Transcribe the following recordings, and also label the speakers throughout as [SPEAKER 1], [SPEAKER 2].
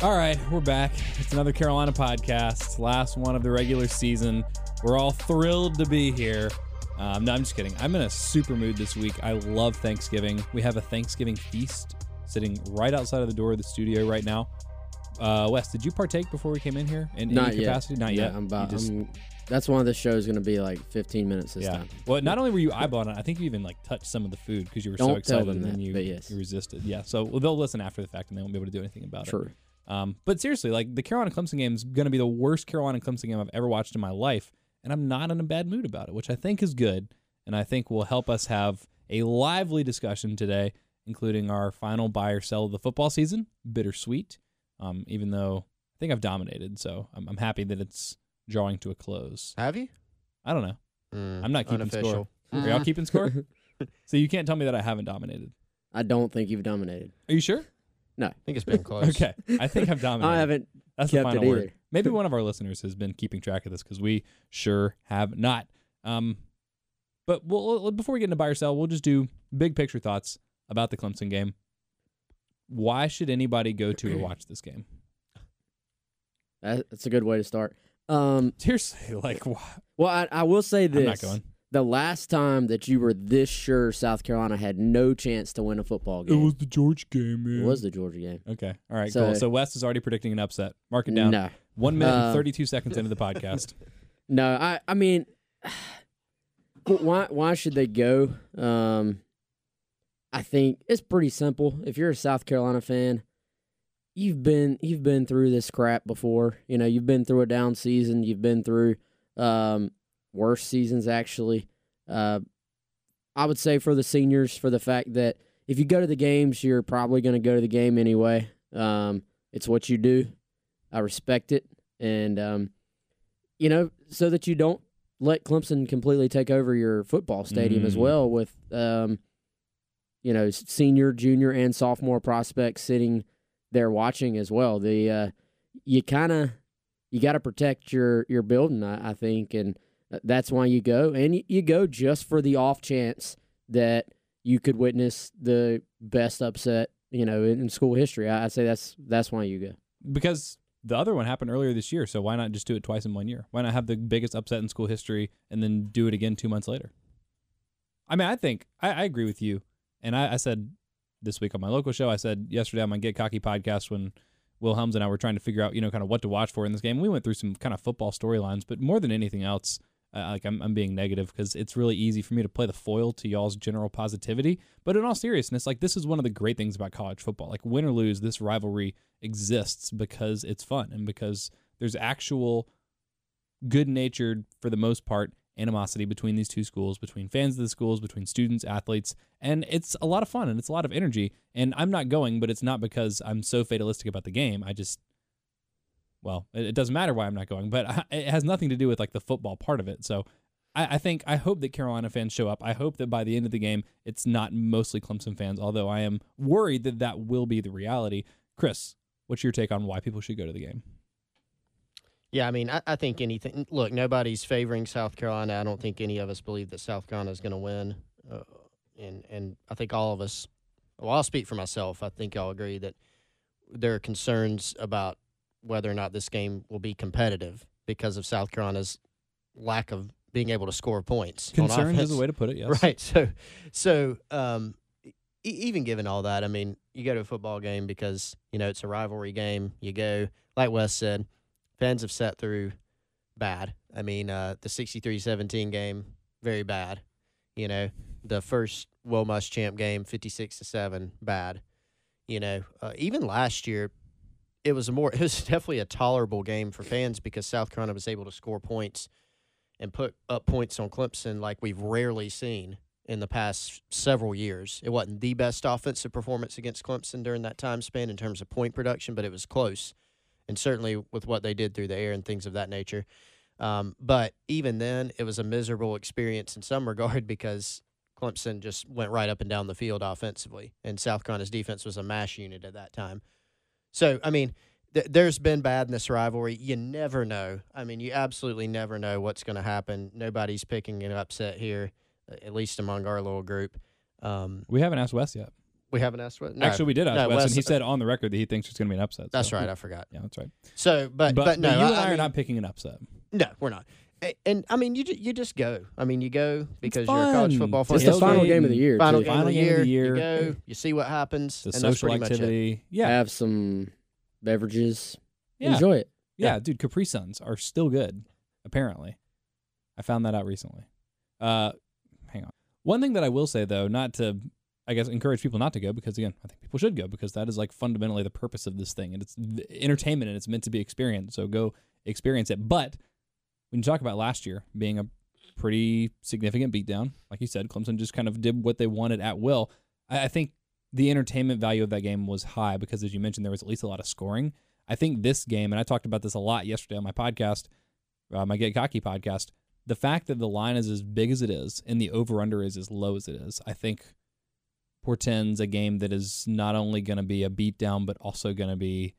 [SPEAKER 1] All right, we're back. It's another Carolina podcast, last one of the regular season. We're all thrilled to be here. Um, no, I'm just kidding. I'm in a super mood this week. I love Thanksgiving. We have a Thanksgiving feast sitting right outside of the door of the studio right now. Uh, Wes, did you partake before we came in here in
[SPEAKER 2] Not
[SPEAKER 1] any
[SPEAKER 2] yet.
[SPEAKER 1] capacity? Not
[SPEAKER 2] Yeah,
[SPEAKER 1] yet.
[SPEAKER 2] I'm about.
[SPEAKER 1] You just-
[SPEAKER 2] I'm, that's one of the shows going to be like 15 minutes this
[SPEAKER 1] yeah.
[SPEAKER 2] time.
[SPEAKER 1] Well, not only were you eyeballing it, I think you even like touched some of the food because you were so
[SPEAKER 2] Don't tell
[SPEAKER 1] excited
[SPEAKER 2] them
[SPEAKER 1] and then
[SPEAKER 2] that,
[SPEAKER 1] you,
[SPEAKER 2] but yes.
[SPEAKER 1] you resisted. Yeah. So well, they'll listen after the fact and they won't be able to do anything about it.
[SPEAKER 2] True.
[SPEAKER 1] Um, but seriously, like the Carolina Clemson game is going to be the worst Carolina Clemson game I've ever watched in my life, and I'm not in a bad mood about it, which I think is good, and I think will help us have a lively discussion today, including our final buy or sell of the football season, bittersweet. Um, even though I think I've dominated, so I'm, I'm happy that it's drawing to a close.
[SPEAKER 3] Have you?
[SPEAKER 1] I don't know.
[SPEAKER 3] Mm,
[SPEAKER 1] I'm not keeping
[SPEAKER 3] unofficial.
[SPEAKER 1] score. Are y'all keeping score? so you can't tell me that I haven't dominated.
[SPEAKER 2] I don't think you've dominated.
[SPEAKER 1] Are you sure?
[SPEAKER 3] I think it's been close.
[SPEAKER 1] Okay, I think I've dominated.
[SPEAKER 2] I haven't.
[SPEAKER 1] That's the final word. Maybe one of our listeners has been keeping track of this because we sure have not. Um, but we'll, before we get into buy or sell, we'll just do big picture thoughts about the Clemson game. Why should anybody go to or watch this game?
[SPEAKER 2] That's a good way to start. Um,
[SPEAKER 1] Seriously, like why?
[SPEAKER 2] well, I, I will say this:
[SPEAKER 1] I'm not going.
[SPEAKER 2] The last time that you were this sure South Carolina had no chance to win a football game, It was
[SPEAKER 1] the Georgia game,
[SPEAKER 2] it was the Georgia game.
[SPEAKER 1] Okay, all right,
[SPEAKER 2] So-
[SPEAKER 1] cool. So West is already predicting an upset. Mark it down.
[SPEAKER 2] No,
[SPEAKER 1] One minute and
[SPEAKER 2] Uh,
[SPEAKER 1] 32 seconds into the podcast.
[SPEAKER 2] no. I, I mean, why, why should they go? Um, I think it's pretty simple. If you're a South Carolina fan, you've been you've been through this crap before. You know, you've been through a down season. You've been through um, worse seasons actually. Uh, I would say for the seniors, for the fact that if you go to the games, you're probably going to go to the game anyway. Um, it's what you do. I respect it, and um, you know, so that you don't let Clemson completely take over your football stadium as
[SPEAKER 1] Mm.
[SPEAKER 2] well with um, you know, senior, junior, and sophomore prospects sitting there watching as well. The uh, you kind of you got to protect your your building, I, I think, and that's why you go, and you, go just for the off chance that you could witness the best upset, you know, in, school history. I, I say that's that's why you go.
[SPEAKER 1] because the other one happened earlier this year. So why not just do it twice in one year? Why not have the biggest upset in school history and then do it again two months later? I mean, I think I, I agree with you. And I, I said this week on my local show, I said yesterday on my Get Cocky podcast when Will Helms and I were trying to figure out, you know, kind of what to watch for in this game. We went through some kind of football storylines, but more than anything else, uh, like I'm, I'm being negative because it's really easy for me to play the foil to y'all's general positivity. But in all seriousness, like this is one of the great things about college football. Like win or lose, this rivalry exists because it's fun and because there's actual good natured, for the most part, animosity between these two schools, between fans of the schools, between students, athletes, and it's a lot of fun and it's a lot of energy. And I'm not going, but it's not because I'm so fatalistic about the game. I just, well, it, it doesn't matter why I'm not going, but it has nothing to do with like the football part of it. So I, I think I hope that Carolina fans show up. I hope that by the end of the game, it's not mostly Clemson fans, although I am worried that that will be the reality. Chris, what's your take on why people should go to the game?
[SPEAKER 3] Yeah, I mean, I, I think anything. Look, nobody's favoring South Carolina. I don't think any of us believe that South Carolina is going to win, uh, and and I think all of us. Well, I'll speak for myself. I think I'll agree that there are concerns about whether or not this game will be competitive because of South Carolina's lack of being able to score points. on
[SPEAKER 1] Concerned is a way to put it. Yes.
[SPEAKER 3] Right. So, so um, e- even given all that, I mean, you go to a football game because you know it's a rivalry game. You go, like Wes said, fans have sat through bad. I mean, uh, the 63-17 game, very bad. You know, the first Will Muschamp game, fifty-six to seven, bad. You know, uh, even last year, it was a more, it was definitely a tolerable game for fans because South Carolina was able to score points and put up points on Clemson like we've rarely seen in the past several years. It wasn't the best offensive performance against Clemson during that time span in terms of point production, but it was close. And certainly with what they did through the air and things of that nature. Um, but even then, it was a miserable experience in some regard because Clemson just went right up and down the field offensively, and South Carolina's defense was a mash unit at that time. So, I mean, th- there's been bad in this rivalry. You never know. I mean, you absolutely never know what's going to happen. Nobody's picking an upset here, uh, at least among our little group. Um,
[SPEAKER 1] We haven't asked Wes yet.
[SPEAKER 3] we haven't asked what. No,
[SPEAKER 1] Actually, we did ask
[SPEAKER 3] no,
[SPEAKER 1] Wes,
[SPEAKER 3] Wes-
[SPEAKER 1] and he said on the record that he thinks it's going to be an upset.
[SPEAKER 3] that's
[SPEAKER 1] so-
[SPEAKER 3] right. I forgot.
[SPEAKER 1] Yeah, that's right.
[SPEAKER 3] So, but
[SPEAKER 1] But,
[SPEAKER 3] but, no,
[SPEAKER 1] you and I,
[SPEAKER 3] I
[SPEAKER 1] are
[SPEAKER 3] mean,
[SPEAKER 1] not picking an upset.
[SPEAKER 3] No, we're not. A- And I mean, you you just go. I mean, you go because you're a college football fan.
[SPEAKER 2] It's
[SPEAKER 1] the
[SPEAKER 2] the final game of the year.
[SPEAKER 3] Final
[SPEAKER 2] too.
[SPEAKER 3] game,
[SPEAKER 1] Final
[SPEAKER 3] of, the
[SPEAKER 1] game of
[SPEAKER 3] year,
[SPEAKER 1] the year.
[SPEAKER 3] You go. You see what happens.
[SPEAKER 1] The
[SPEAKER 3] and that's
[SPEAKER 1] social
[SPEAKER 3] pretty much it.
[SPEAKER 1] activity. Yeah.
[SPEAKER 2] Have some beverages.
[SPEAKER 1] Yeah.
[SPEAKER 2] Enjoy it.
[SPEAKER 1] Yeah, dude, Capri Suns are still good, apparently. I found that out recently. Uh, hang on. One thing that I will say, though, not to, I guess, encourage people not to go, because again, I think people should go because that is like fundamentally the purpose of this thing, and it's entertainment and it's meant to be experienced. So go experience it. But when you talk about last year being a pretty significant beatdown, like you said, Clemson just kind of did what they wanted at will. I, I think the entertainment value of that game was high because, as you mentioned, there was at least a lot of scoring. I think this game, and I talked about this a lot yesterday on my podcast, uh, my Get Cocky podcast, the fact that the line is as big as it is and the over under is as low as it is, I think portends a game that is not only going to be a beatdown, but also going to be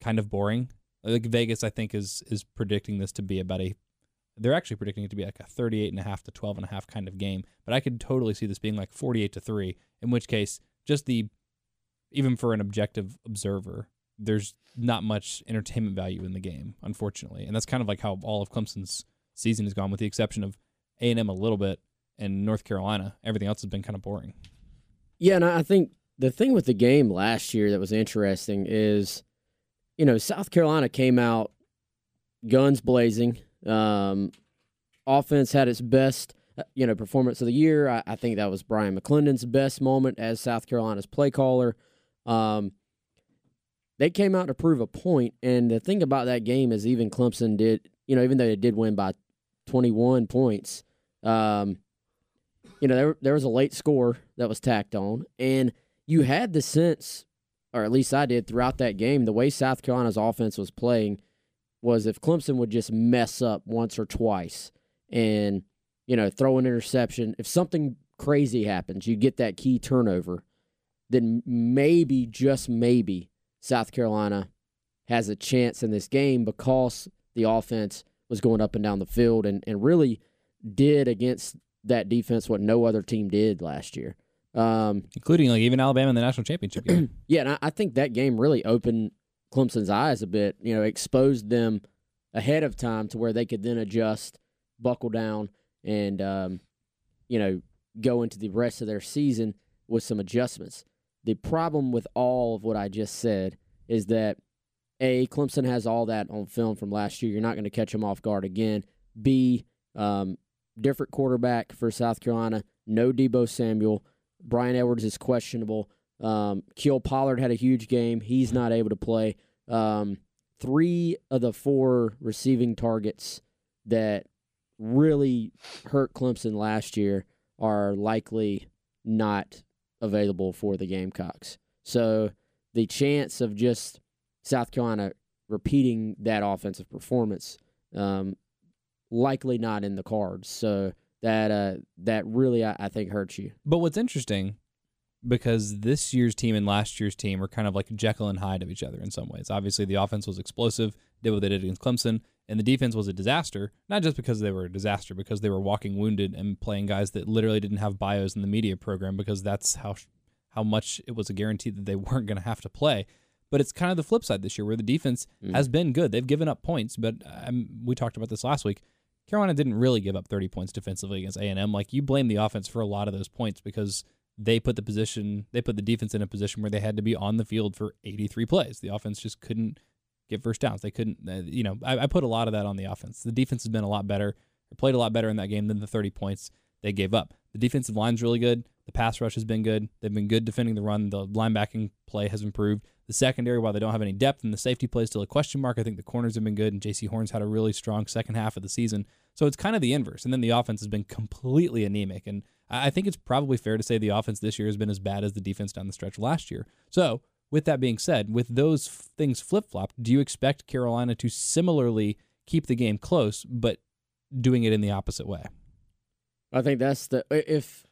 [SPEAKER 1] kind of boring. Like Vegas, I think, is is predicting this to be about a they're actually predicting it to be like a 38 and a half to 12 and a half kind of game but i could totally see this being like 48 to 3 in which case just the even for an objective observer there's not much entertainment value in the game unfortunately. And that's kind of like how all of clemson's season has gone with the exception of a&m a little bit and north carolina. Everything else has been kind of boring.
[SPEAKER 2] Yeah, and I think the thing with the game last year that was interesting is, you know, South Carolina came out guns blazing. Um, offense had its best, uh, you know, performance of the year. I, I think that was Bryan McClendon's best moment as South Carolina's play caller. Um, they came out to prove a point, and the thing about that game is even Clemson did, you know, even though they did win by 21 points, um, you know, there there was a late score that was tacked on, and you had the sense, or at least I did, throughout that game, the way South Carolina's offense was playing was if Clemson would just mess up once or twice and you know throw an interception, if something crazy happens, you get that key turnover, then maybe just maybe South Carolina has a chance in this game because the offense was going up and down the field and, and really did against that defense what no other team did last year. Um,
[SPEAKER 1] including like even alabama in the national championship game
[SPEAKER 2] yeah, and I, I think that game really opened Clemson's eyes a bit. You know, exposed them ahead of time to where they could then adjust, buckle down, and um, you know go into the rest of their season with some adjustments. The problem with all of what I just said is that a Clemson has all that on film from last year. You're not going to catch them off guard again. B um, different quarterback for South Carolina. No Deebo Samuel. Bryan Edwards is questionable. Um, Kiel Pollard had a huge game. He's not able to play. Um, three of the four receiving targets that really hurt Clemson last year are likely not available for the Gamecocks. So the chance of just South Carolina repeating that offensive performance, um, likely not in the cards. So that uh, that really I, I think hurts you.
[SPEAKER 1] But what's interesting, because this year's team and last year's team are kind of like Jekyll and Hyde of each other in some ways. Obviously, the offense was explosive, did what they did against Clemson, and the defense was a disaster. Not just because they were a disaster, because they were walking wounded and playing guys that literally didn't have bios in the media program because that's how how much it was a guarantee that they weren't going to have to play. But it's kind of the flip side this year, where the defense
[SPEAKER 2] Mm.
[SPEAKER 1] has been good. They've given up points, but um, we talked about this last week. Carolina didn't really give up 30 points defensively against A&M. Like you blame the offense for a lot of those points because they put the position, they put the defense in a position where they had to be on the field for 83 plays. The offense just couldn't get first downs. They couldn't, uh, you know, I, I put a lot of that on the offense. The defense has been a lot better. They played a lot better in that game than the 30 points they gave up. The defensive line's really good. The pass rush has been good. They've been good defending the run. The linebacking play has improved. The secondary, while they don't have any depth, and the safety play is still a question mark. I think the corners have been good, and Jaycee Horn's had a really strong second half of the season. So it's kind of the inverse. And then the offense has been completely anemic. And I think it's probably fair to say the offense this year has been as bad as the defense down the stretch last year. So with that being said, with those things flip flopped, do you expect Carolina to similarly keep the game close, but doing it in the opposite way?
[SPEAKER 2] I think that's the if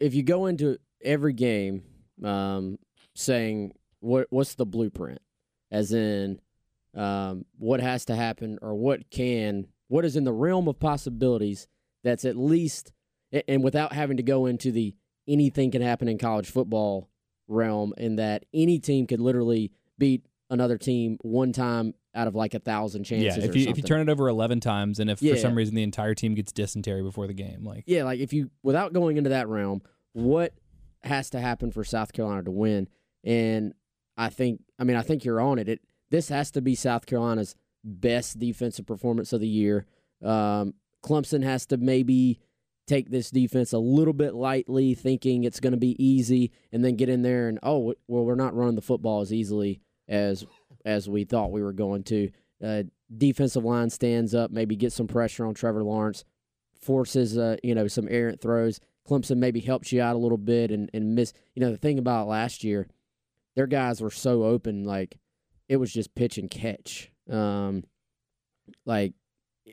[SPEAKER 2] if you go into every game um, saying what what's the blueprint, as in um, what has to happen or what can what is in the realm of possibilities that's at least and without having to go into the anything can happen in college football realm in that any team could literally beat another team one time out of like a thousand chances.
[SPEAKER 1] Yeah, if you if you turn it over eleven times, and if yeah. for some reason the entire team gets dysentery before the game, like
[SPEAKER 2] yeah, like if you without going into that realm, what has to happen for South Carolina to win? And I think, I mean, I think you're on it. It this has to be South Carolina's best defensive performance of the year. Um, Clemson has to maybe take this defense a little bit lightly, thinking it's going to be easy, and then get in there and oh, well, we're not running the football as easily as as we thought we were going to. Uh, defensive line stands up, maybe get some pressure on Trevor Lawrence, forces uh, you know some errant throws. Clemson maybe helps you out a little bit and, and miss. You know the thing about last year, their guys were so open, like it was just pitch and catch. Um, like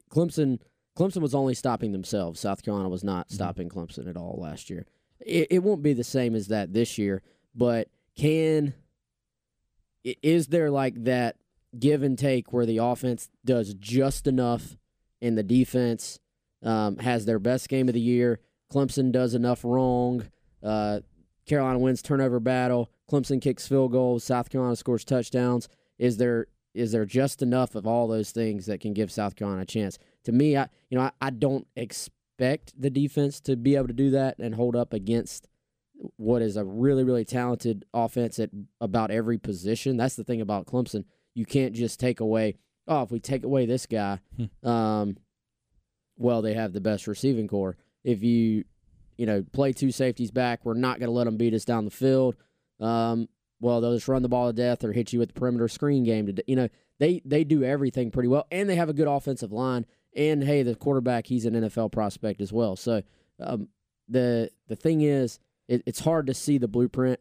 [SPEAKER 2] Clemson, Clemson was only stopping themselves. South Carolina was not mm-hmm. stopping Clemson at all last year. It, it won't be the same as that this year, but can is there like that give and take where the offense does just enough and the defense um, has their best game of the year? Clemson does enough wrong. Uh, Carolina wins turnover battle. Clemson kicks field goals. South Carolina scores touchdowns. Is there is there just enough of all those things that can give South Carolina a chance? To me, I you know I, I don't expect the defense to be able to do that and hold up against what is a really, really talented offense at about every position. That's the thing about Clemson. You can't just take away, oh, if we take away this guy, hmm. um, well, they have the best receiving core. If you, you know, play two safeties back, we're not going to let them beat us down the field. Um, well, they'll just run the ball to death or hit you with the perimeter screen game. To, you know, they they do everything pretty well, and they have a good offensive line. And hey, the quarterback, he's an NFL prospect as well. So um, the the thing is, it, it's hard to see the blueprint.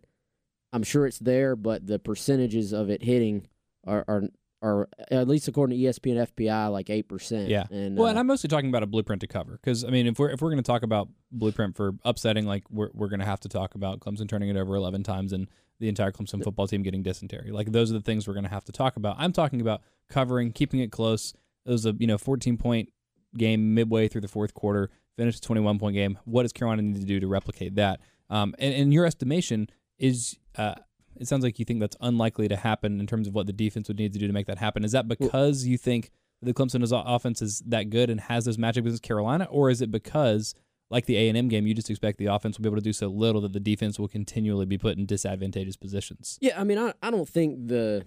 [SPEAKER 2] I'm sure it's there, but the percentages of it hitting are are, are at least according to ESPN FPI like eight percent.
[SPEAKER 1] Yeah. And, well, uh, and I'm mostly talking about a blueprint to cover because I mean, if we're if we're going to talk about blueprint for upsetting, like we're we're going to have to talk about Clemson turning it over 11 times and the entire Clemson football team getting dysentery. Like those are the things we're going to have to talk about. I'm talking about covering, keeping it close. It was a you know 14 point game midway through the fourth quarter, finished a 21 point game. What does Carolina need to do to replicate that? Um, and in your estimation, is uh, it sounds like you think that's unlikely to happen in terms of what the defense would need to do to make that happen. Is that because you think the Clemson offense is that good and has those magic against Carolina, or is it because like the A and M game, you just expect the offense will be able to do so little that the defense will continually be put in disadvantageous positions?
[SPEAKER 2] Yeah, I mean, I, I don't think the,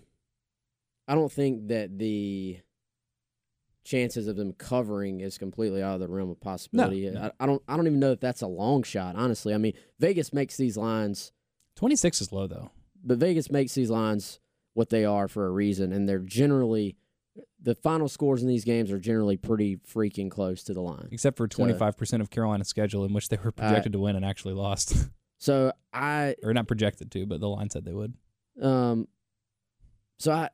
[SPEAKER 2] I don't think that the chances of them covering is completely out of the realm of possibility. No, no. I, I, don't I don't even know if that's a long shot, honestly. I mean, Vegas makes these lines
[SPEAKER 1] 26 is low though.
[SPEAKER 2] But Vegas makes these lines what they are for a reason and they're generally the final scores in these games are generally pretty freaking close to the line.
[SPEAKER 1] Except for 25% so, of Carolina's schedule in which they were projected to win and actually lost.
[SPEAKER 2] So I
[SPEAKER 1] or not projected to, but the line said they would.
[SPEAKER 2] Um so I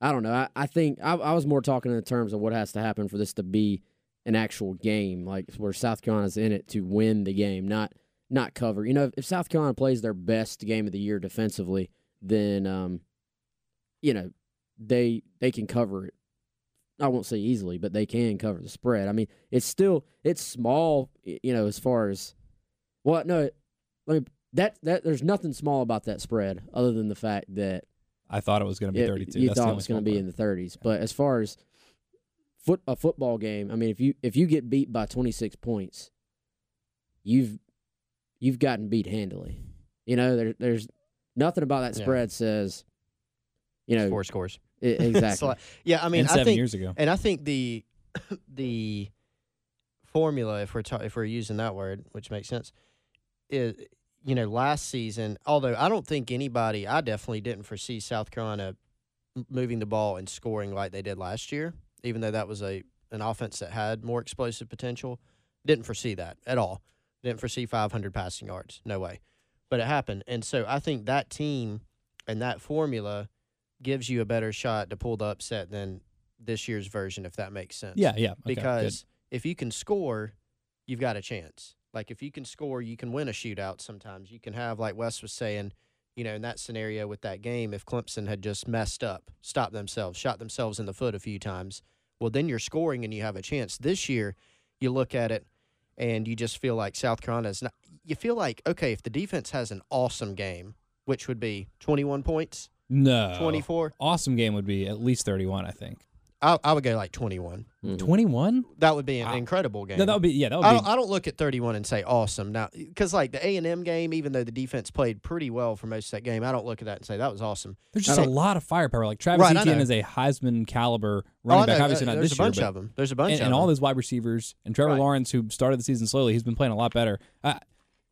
[SPEAKER 2] I don't know. I, I think I, I was more talking in terms of what has to happen for this to be an actual game, like where South Carolina's in it to win the game, not not cover. You know, if, if South Carolina plays their best game of the year defensively, then um, you know, they they can cover it. I won't say easily, but they can cover the spread. I mean, it's still it's small, you know, as far as well, no, let me that that there's nothing small about that spread other than the fact that
[SPEAKER 1] I thought it was going to be 32.
[SPEAKER 2] You That's thought it was going to be in the 30s. But as far as foot a football game. I mean, if you if you get beat by 26 points, you've you've gotten beat handily. You know, there, there's nothing about that
[SPEAKER 3] Yeah.
[SPEAKER 2] spread says, you know,
[SPEAKER 3] Four scores.
[SPEAKER 2] i- exactly.
[SPEAKER 3] It's like- yeah, I mean,
[SPEAKER 1] and
[SPEAKER 3] I
[SPEAKER 1] seven
[SPEAKER 3] think,
[SPEAKER 1] years ago.
[SPEAKER 3] and I think the the formula, if we're ta- if we're using that word, which makes sense, is you know last season. Although I don't think anybody, I definitely didn't foresee South Carolina moving the ball and scoring like they did last year. Even though that was a an offense that had more explosive potential, didn't foresee that at all. Didn't foresee 500 passing yards. No way. But it happened, and so I think that team and that formula gives you a better shot to pull the upset than this year's version, if that makes sense.
[SPEAKER 1] Yeah, yeah. okay, good.
[SPEAKER 3] because if you can score, you've got a chance. Like if you can score, you can win a shootout. Sometimes you can have, like Wes was saying, you know, in that scenario with that game, if Clemson had just messed up, stopped themselves, shot themselves in the foot a few times, well, then you're scoring and you have a chance. This year, you look at it and you just feel like South Carolina's not. You feel like okay, if the defense has an awesome game, which would be 21 points,
[SPEAKER 1] no
[SPEAKER 3] 24,
[SPEAKER 1] Awesome game would be at least thirty-one. I think
[SPEAKER 3] I, I would go like 21.
[SPEAKER 2] Mhm.
[SPEAKER 1] twenty-one.
[SPEAKER 3] That would be an
[SPEAKER 1] Wow.
[SPEAKER 3] incredible game.
[SPEAKER 1] No, that would be yeah. That would
[SPEAKER 3] I
[SPEAKER 1] be
[SPEAKER 3] don't, I don't look at 31 and say awesome now because like the A and M game, even though the defense played pretty well for most of that game, I don't look at that and say that was awesome.
[SPEAKER 1] There's just a lot of firepower. Like Travis
[SPEAKER 3] Right, I
[SPEAKER 1] Etienne
[SPEAKER 3] know.
[SPEAKER 1] is a Heisman caliber
[SPEAKER 3] Oh,
[SPEAKER 1] running back. Obviously
[SPEAKER 3] uh,
[SPEAKER 1] not
[SPEAKER 3] there's
[SPEAKER 1] this
[SPEAKER 3] a
[SPEAKER 1] year,
[SPEAKER 3] bunch
[SPEAKER 1] but
[SPEAKER 3] of them. There's a bunch
[SPEAKER 1] and,
[SPEAKER 3] of
[SPEAKER 1] and
[SPEAKER 3] them.
[SPEAKER 1] all those wide receivers and Trevor
[SPEAKER 3] Right.
[SPEAKER 1] Lawrence, who started the season slowly, he's been playing a lot better. I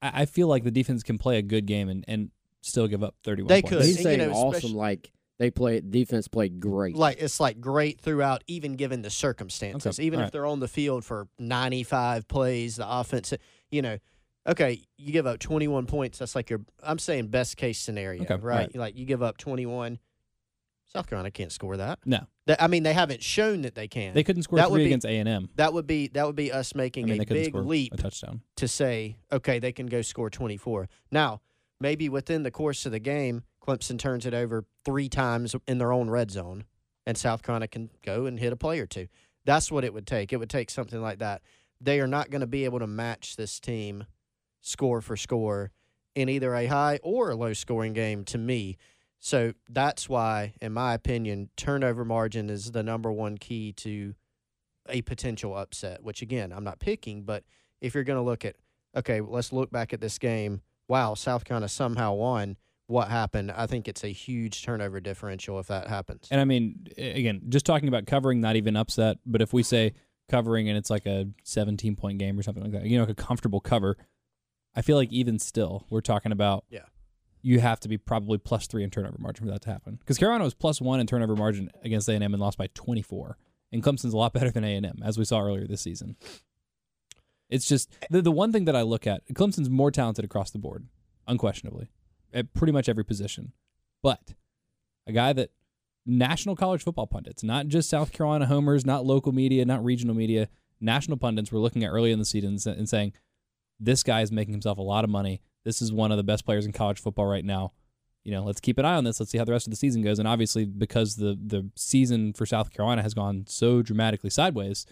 [SPEAKER 1] I I feel like the defense can play a good game and, and still give up 31
[SPEAKER 3] They
[SPEAKER 1] points.
[SPEAKER 3] could.
[SPEAKER 2] He's
[SPEAKER 3] you
[SPEAKER 2] saying
[SPEAKER 3] know,
[SPEAKER 2] awesome,
[SPEAKER 3] especially-
[SPEAKER 2] like they play defense played great.
[SPEAKER 3] like it's like great throughout, even given the circumstances.
[SPEAKER 1] Okay,
[SPEAKER 3] Even
[SPEAKER 1] all
[SPEAKER 3] if
[SPEAKER 1] right.
[SPEAKER 3] they're on the field for 95 plays, the offense, you know, okay, you give up 21 points. That's like your. I'm saying best case scenario,
[SPEAKER 1] Okay,
[SPEAKER 3] right?
[SPEAKER 1] right.
[SPEAKER 3] Like you give up 21. South Carolina can't score that.
[SPEAKER 1] No,
[SPEAKER 3] That- I mean, they haven't shown that they can.
[SPEAKER 1] they couldn't score
[SPEAKER 3] That would
[SPEAKER 1] three
[SPEAKER 3] be-
[SPEAKER 1] against A and M.
[SPEAKER 3] that would be that would be us
[SPEAKER 1] I
[SPEAKER 3] making
[SPEAKER 1] mean,
[SPEAKER 3] a
[SPEAKER 1] couldn't
[SPEAKER 3] big
[SPEAKER 1] score
[SPEAKER 3] leap
[SPEAKER 1] a touchdown.
[SPEAKER 3] to say, okay, they can go score 24. Now, maybe within the course of the game, Clemson turns it over three times in their own red zone, and South Carolina can go and hit a play or two. That's what it would take. It would take something like that. They are not going to be able to match this team score for score in either a high or a low scoring game to me. So that's why, in my opinion, turnover margin is the number one key to a potential upset, which again, I'm not picking, but if you're going to look at, okay, let's look back at this game. Wow, South Carolina somehow won. What happened? I think it's a huge turnover differential if that happens.
[SPEAKER 1] And I mean, again, just talking about covering, not even upset. But if we say covering and it's like a 17 point game or something like that, you know, like a comfortable cover, I feel like even still, we're talking about
[SPEAKER 3] Yeah.
[SPEAKER 1] you have to be probably plus three in turnover margin for that to happen. Because Carolina was plus one in turnover margin against A and M and lost by 24. And Clemson's a lot better than A and M, as we saw earlier this season. It's just the the one thing that I look at. Clemson's more talented across the board, unquestionably, at pretty much every position. But a guy that national college football pundits, not just South Carolina homers, not local media, not regional media, national pundits were looking at early in the season and saying, this guy is making himself a lot of money. This is one of the best players in college football right now. You know, let's keep an eye on this. Let's see how the rest of the season goes. And obviously, because the the season for South Carolina has gone so dramatically sideways,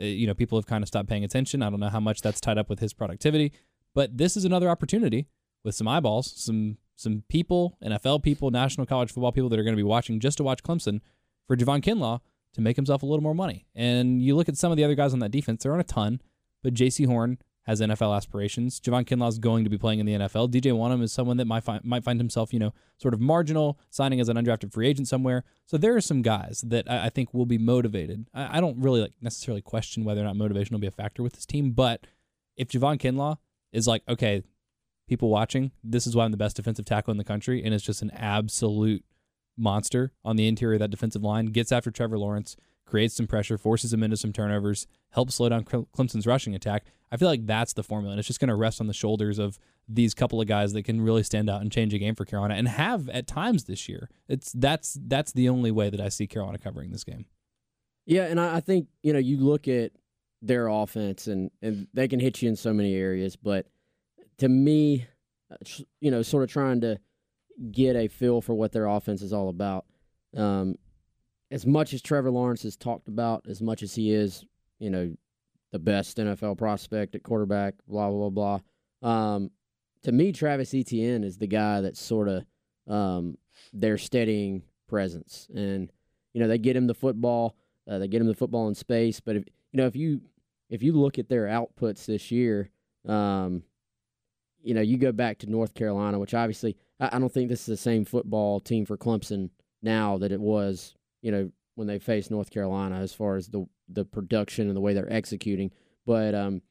[SPEAKER 1] uh, you know, people have kind of stopped paying attention. I don't know how much that's tied up with his productivity, but this is another opportunity with some eyeballs, some some people, NFL people, national college football people that are going to be watching just to watch Clemson for Javon Kinlaw to make himself a little more money. And you look at some of the other guys on that defense, there aren't a ton, but Jaycee Horn has NFL aspirations. Javon Kinlaw is going to be playing in the NFL. DJ Wonnum is someone that might find, might find himself, you know, sort of marginal, signing as an undrafted free agent somewhere. So there are some guys that I, I think will be motivated. I, I don't really like necessarily question whether or not motivation will be a factor with this team, but if Javon Kinlaw is like, okay, people watching, this is why I'm the best defensive tackle in the country, and it's just an absolute monster on the interior of that defensive line, gets after Trevor Lawrence, creates some pressure, forces him into some turnovers, helps slow down Clemson's rushing attack. I feel like that's the formula, and it's just going to rest on the shoulders of these couple of guys that can really stand out and change a game for Carolina, and have at times this year. It's that's that's the only way that I see Carolina covering this game.
[SPEAKER 2] Yeah, and I, I think you know you look at their offense and and they can hit you in so many areas, but to me, uh, you know, sort of trying to get a feel for what their offense is all about. Um, as much as Trevor Lawrence is talked about, as much as he is, you know, the best NFL prospect at quarterback, blah blah blah blah. Um, to me, Travis Etienne is the guy that's sort of um, their steadying presence, and you know they get him the football Uh, they get him the football in space, but if you know if you if you look at their outputs this year, um, you know you go back to North Carolina, which obviously I, I don't think this is the same football team for Clemson now that it was, you know, when they faced North Carolina as far as the the production and the way they're executing. But um,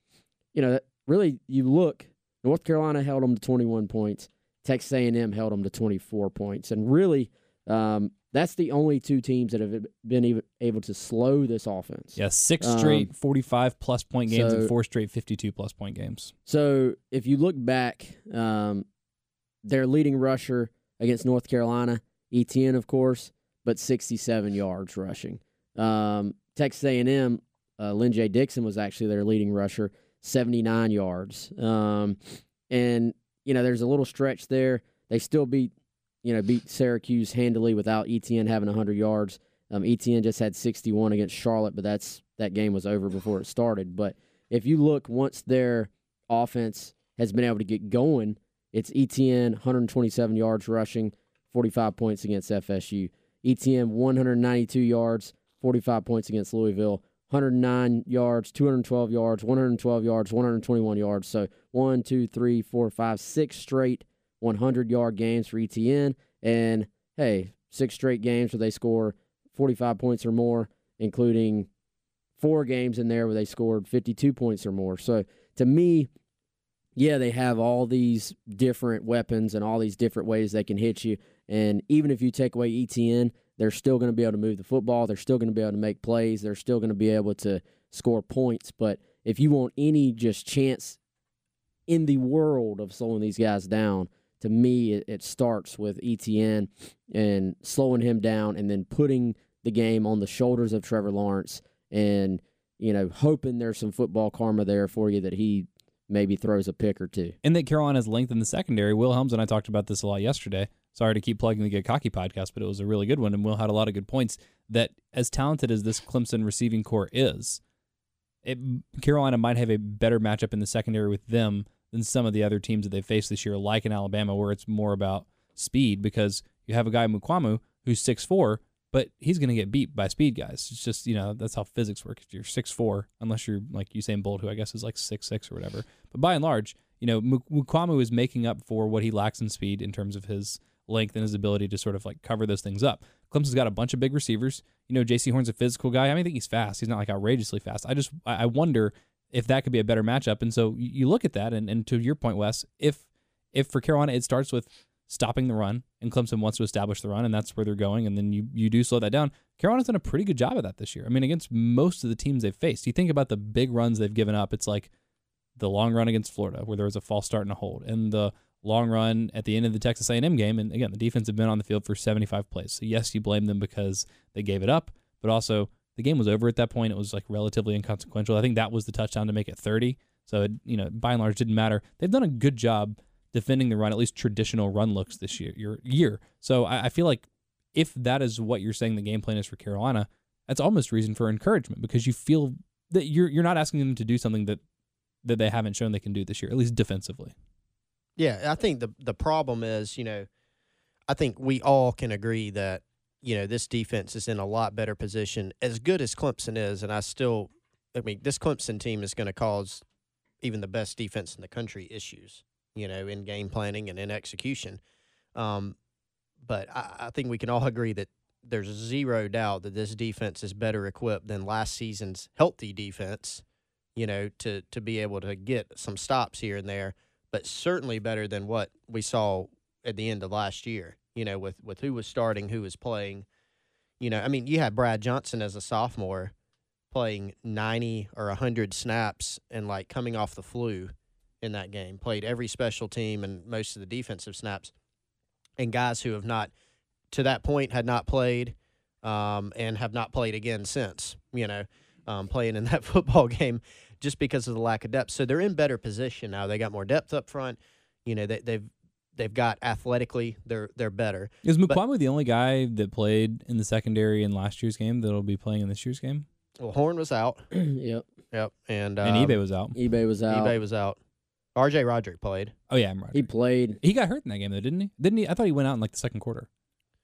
[SPEAKER 2] you know, really, you look, North Carolina held them to 21 points. Texas A&M held them to 24 points, and really, um, that's the only two teams that have been able to slow this offense.
[SPEAKER 1] Yeah, six
[SPEAKER 2] Um,
[SPEAKER 1] straight 45 plus point games
[SPEAKER 2] so-
[SPEAKER 1] and four straight 52 plus point games.
[SPEAKER 2] So if you look back, um, their leading rusher against North Carolina, Etienne, of course, but 67 yards rushing. Um, Texas A&M, uh, Lyn-J Dixon was actually their leading rusher, 79 yards. Um, and you know, there's a little stretch there. They still beat, you know, beat Syracuse handily without Etienne having 100 yards. Um, Etienne just had 61 against Charlotte, but that's that game was over before it started. But if you look once their offense has been able to get going, it's Etienne 127 yards rushing, 45 points against FSU. Etienne 192 yards, 45 points against Louisville. 109 yards, 212 yards, 112 yards, 121 yards. So one, two, three, four, five, six straight 100 yard games for Etienne. And hey, six straight games where they score 45 points or more, including four games in there where they scored 52 points or more. So to me, yeah, they have all these different weapons and all these different ways they can hit you. And even if you take away Etienne, they're still going to be able to move the football. They're still going to be able to make plays. They're still going to be able to score points. But if you want any just chance in the world of slowing these guys down, to me, it, it starts with Etienne and slowing him down and then putting the game on the shoulders of Trevor Lawrence and, you know, hoping there's some football karma there for you that he maybe throws a pick or two.
[SPEAKER 1] And that Carolina's length in the secondary. Will Helms and I talked about this a lot yesterday. Sorry to keep plugging the Get Cocky podcast, but it was a really good one, and Will had a lot of good points. That as talented as this Clemson receiving core is, it, Carolina might have a better matchup in the secondary with them than some of the other teams that they faced this year, like in Alabama, where it's more about speed because you have a guy Mukuamu who's 6'4", but he's going to get beat by speed guys. It's just, you know, that's how physics work. If you're 6'4", unless you're like Usain Bolt, who I guess is like 6'6", or whatever. But by and large, you know, Mu- Mukuamu is making up for what he lacks in speed in terms of his length and his ability to sort of like cover those things up. Clemson's got a bunch of big receivers. You know, Jaycee Horn's a physical guy. I mean, I think he's fast. He's not like outrageously fast. I just I wonder if that could be a better matchup. And so you look at that, and, and to your point, Wes, if if for Carolina it starts with stopping the run, and Clemson wants to establish the run, and that's where they're going, and then you you do slow that down. Carolina's done a pretty good job of that this year. I mean, against most of the teams they've faced. You think about the big runs they've given up. It's like the long run against Florida, where there was a false start and a hold, and the long run at the end of the Texas A&M game. And again, the defense have been on the field for 75 plays. So yes, you blame them because they gave it up, but also the game was over at that point. It was like relatively inconsequential. I think that was the touchdown to make it 30. So it, you know, by and large, didn't matter. They've done a good job defending the run, at least traditional run looks this year. Your year. So I, I feel like if that is what you're saying the game plan is for Carolina, that's almost reason for encouragement because you feel that you're you're not asking them to do something that that they haven't shown they can do this year, at least defensively.
[SPEAKER 3] Yeah, I think the the problem is, you know, I think we all can agree that you know this defense is in a lot better position. As good as Clemson is, and I still, I mean, this Clemson team is going to cause even the best defense in the country issues. You know, in game planning and in execution. Um, but I, I think we can all agree that there's zero doubt that this defense is better equipped than last season's healthy defense. You know, to to be able to get some stops here and there but certainly better than what we saw at the end of last year. You know, with with who was starting, who was playing. You know, I mean, you had Brad Johnson as a sophomore playing 90 or 100 snaps and like coming off the flu in that game. Played every special team and most of the defensive snaps. And guys who have not to that point had not played um, and have not played again since, you know, um, playing in that football game just because of the lack of depth. So they're in better position now. They got more depth up front. You know, they, they've they've got athletically they're they're better.
[SPEAKER 1] Is
[SPEAKER 3] But-
[SPEAKER 1] the only guy that played in the secondary in last year's game that'll be playing in this year's game?
[SPEAKER 3] Well, Horn was out.
[SPEAKER 2] yep.
[SPEAKER 3] Yep, and um,
[SPEAKER 1] and Ibe was out.
[SPEAKER 2] Ibe was out.
[SPEAKER 3] Ibe was out. R.J. Roderick played.
[SPEAKER 1] Oh yeah, I'm right.
[SPEAKER 2] he played.
[SPEAKER 1] He, got hurt in that game though, didn't he? Didn't he? I thought he went out in like the second quarter.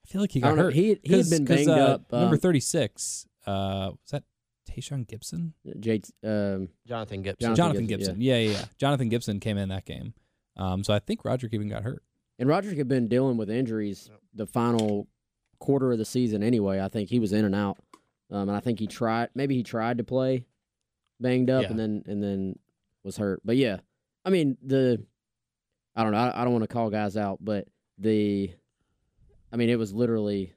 [SPEAKER 1] I feel like he got
[SPEAKER 2] don't know.
[SPEAKER 1] hurt.
[SPEAKER 2] He he had
[SPEAKER 1] 'Cause-
[SPEAKER 2] been
[SPEAKER 1] 'cause,
[SPEAKER 2] banged
[SPEAKER 1] uh,
[SPEAKER 2] up.
[SPEAKER 1] number
[SPEAKER 2] um,
[SPEAKER 1] 36, uh, was that Tayshawn Gibson?
[SPEAKER 2] J, um,
[SPEAKER 3] Jonathan Gibson.
[SPEAKER 2] Jonathan
[SPEAKER 1] Jonathan
[SPEAKER 2] Gibson,
[SPEAKER 1] Gibson. Yeah. yeah, yeah, Jonathan Gibson came in that game. Um, so I think Roderick even got hurt.
[SPEAKER 2] and Roderick had been dealing with injuries the final quarter of the season anyway. I think he was in and out, um, and I think he tried. Maybe he tried to play banged up,
[SPEAKER 3] Yeah.
[SPEAKER 2] and then and then was hurt. But yeah, I mean the, I don't know. I, I don't want to call guys out, but the, I mean it was literally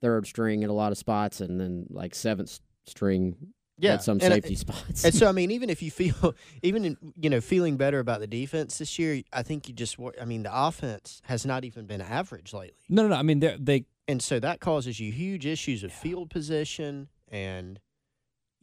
[SPEAKER 2] third string at a lot of spots, and then like seventh string
[SPEAKER 3] yeah,
[SPEAKER 2] at some
[SPEAKER 3] and, uh,
[SPEAKER 2] safety spots.
[SPEAKER 3] And so, I mean, even if you feel, even in, you know, feeling better about the defense this year, I think you just, I mean, the offense has not even been average lately,
[SPEAKER 1] No, no, no. I mean, they they
[SPEAKER 3] and so that causes you huge issues of field position and,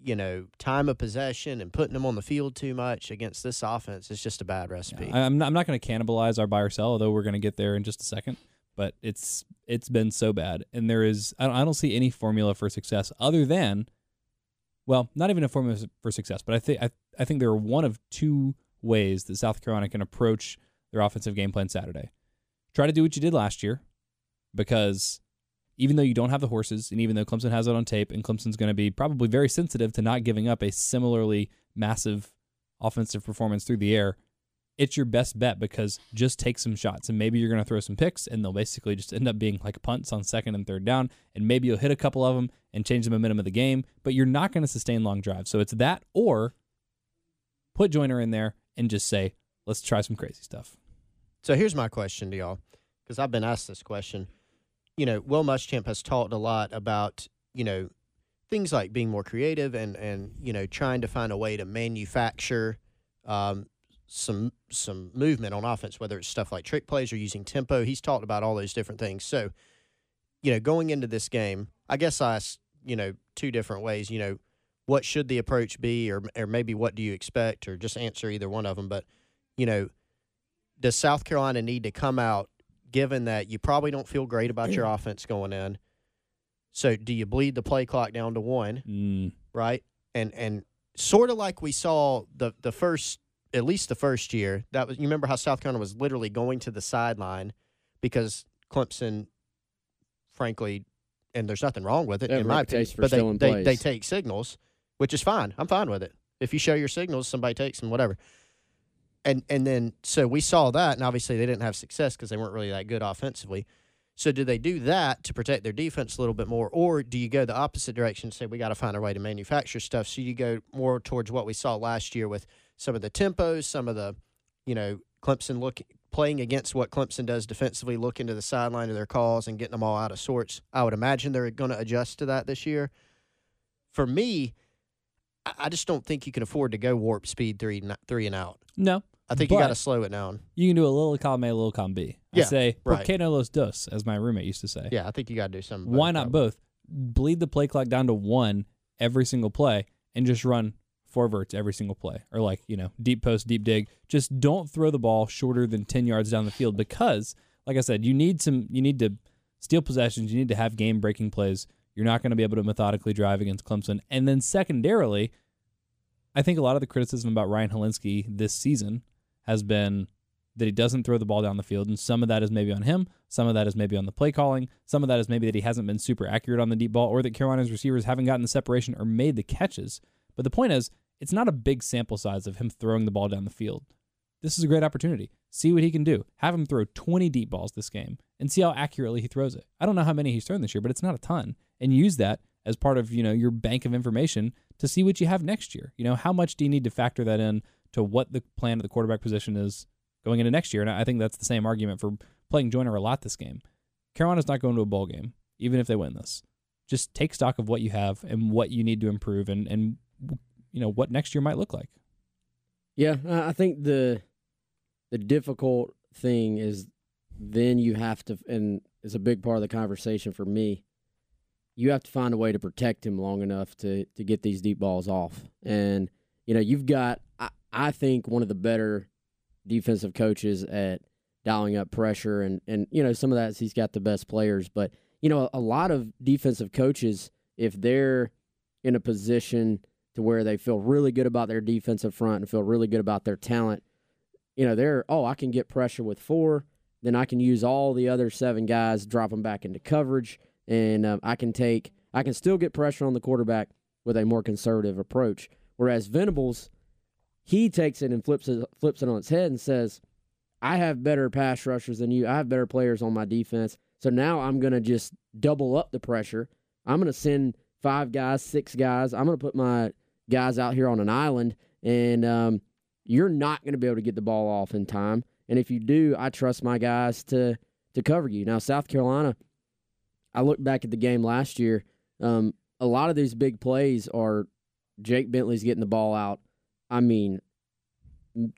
[SPEAKER 3] you know, time of possession and putting them on the field too much against this offense. is just a bad recipe.
[SPEAKER 1] I- I'm not, I'm not going to cannibalize our buy or sell, although we're going to get there in just a second. But it's it's been so bad, and there is I don't, I don't see any formula for success other than, well, not even a formula for success. But I think I, think there are one of two ways that South Carolina can approach their offensive game plan Saturday. Try to do what you did last year, because even though you don't have the horses, and even though Clemson has it on tape, and Clemson's going to be probably very sensitive to not giving up a similarly massive offensive performance through the air, it's your best bet because just take some shots and maybe you're going to throw some picks and they'll basically just end up being like punts on second and third down and maybe you'll hit a couple of them and change the momentum of the game, but you're not going to sustain long drives. So it's that or put Joyner in there and just say, let's try some crazy stuff.
[SPEAKER 3] So here's my question to y'all, because I've been asked this question. You know, Will Muschamp has talked a lot about you know things like being more creative and and you know trying to find a way to manufacture um, some some movement on offense, whether it's stuff like trick plays or using tempo. He's talked about all those different things. So, you know, going into this game, I guess I asked you know two different ways. You know, what should the approach be, or or maybe what do you expect, or just answer either one of them. But you know, does South Carolina need to come out given that you probably don't feel great about your offense going in? So do you bleed the play clock down to one,
[SPEAKER 1] Mm,
[SPEAKER 3] right? And and sort of like we saw the the first at least the first year, that was you remember how South Carolina was literally going to the sideline because Clemson frankly and there's nothing wrong with it in my opinion,
[SPEAKER 2] for
[SPEAKER 3] but they, they, they take signals, which is fine. I'm fine with it. If you show your signals, somebody takes them, whatever and and then so we saw that, and obviously they didn't have success because they weren't really that good offensively. So do they do that to protect their defense a little bit more, or do you go the opposite direction and say we got to find a way to manufacture stuff? So you go more towards what we saw last year with some of the tempos, some of the, you know, Clemson look playing against what Clemson does defensively, looking to the sideline of their calls and getting them all out of sorts. I would imagine they're going to adjust to that this year. For me, I just don't think you can afford to go warp speed three three and out.
[SPEAKER 1] no.
[SPEAKER 3] I think you got to slow it down.
[SPEAKER 1] You can do a little column A, a little column B. I
[SPEAKER 3] Yeah,
[SPEAKER 1] say,
[SPEAKER 3] right.
[SPEAKER 1] ¿por no los dos, as my roommate used to say.
[SPEAKER 3] Yeah, I think you got to do something.
[SPEAKER 1] Why not both? Bleed the play clock down to one every single play and just run four verts every single play. Or like, you know, deep post, deep dig. Just don't throw the ball shorter than 10 yards down the field because, like I said, you need some, you need to steal possessions. You need to have game breaking plays. You're not going to be able to methodically drive against Clemson. And then secondarily, I think a lot of the criticism about Ryan Hilinski this season has been that he doesn't throw the ball down the field, and some of that is maybe on him, some of that is maybe on the play calling, some of that is maybe that he hasn't been super accurate on the deep ball, or that Carolina's receivers haven't gotten the separation or made the catches. But the point is, it's not a big sample size of him throwing the ball down the field. This is a great opportunity. See what he can do. Have him throw 20 deep balls this game and see how accurately he throws it. I don't know how many he's thrown this year, but it's not a ton. And use that as part of, you know, your bank of information to see what you have next year. You know, how much do you need to factor that in to what the plan at the quarterback position is going into next year? And I think that's the same argument for playing Joyner a lot this game. Carolina's not going to a bowl game, even if they win this. Just take stock of what you have and what you need to improve and, and you know, what next year might look like.
[SPEAKER 2] Yeah, I think the the difficult thing is then you have to, and it's a big part of the conversation for me. You have to find a way to protect him long enough to to get these deep balls off, and you know you've got I, I think one of the better defensive coaches at dialing up pressure, and and you know some of that is he's got the best players, but you know a lot of defensive coaches if they're in a position to where they feel really good about their defensive front and feel really good about their talent. You know, they're oh, I can get pressure with four, then I can use all the other seven guys, drop them back into coverage, and um, I can take I can still get pressure on the quarterback with a more conservative approach. Whereas Venables, he takes it and flips it flips it on its head and says, I have better pass rushers than you. I have better players on my defense. So now I'm going to just double up the pressure. I'm going to send five guys, six guys. I'm going to put my guys out here on an island, and um, you're not going to be able to get the ball off in time. And if you do, I trust my guys to to cover you. Now, South Carolina, I look back at the game last year. Um, a lot of these big plays are Jake Bentley's getting the ball out. I mean,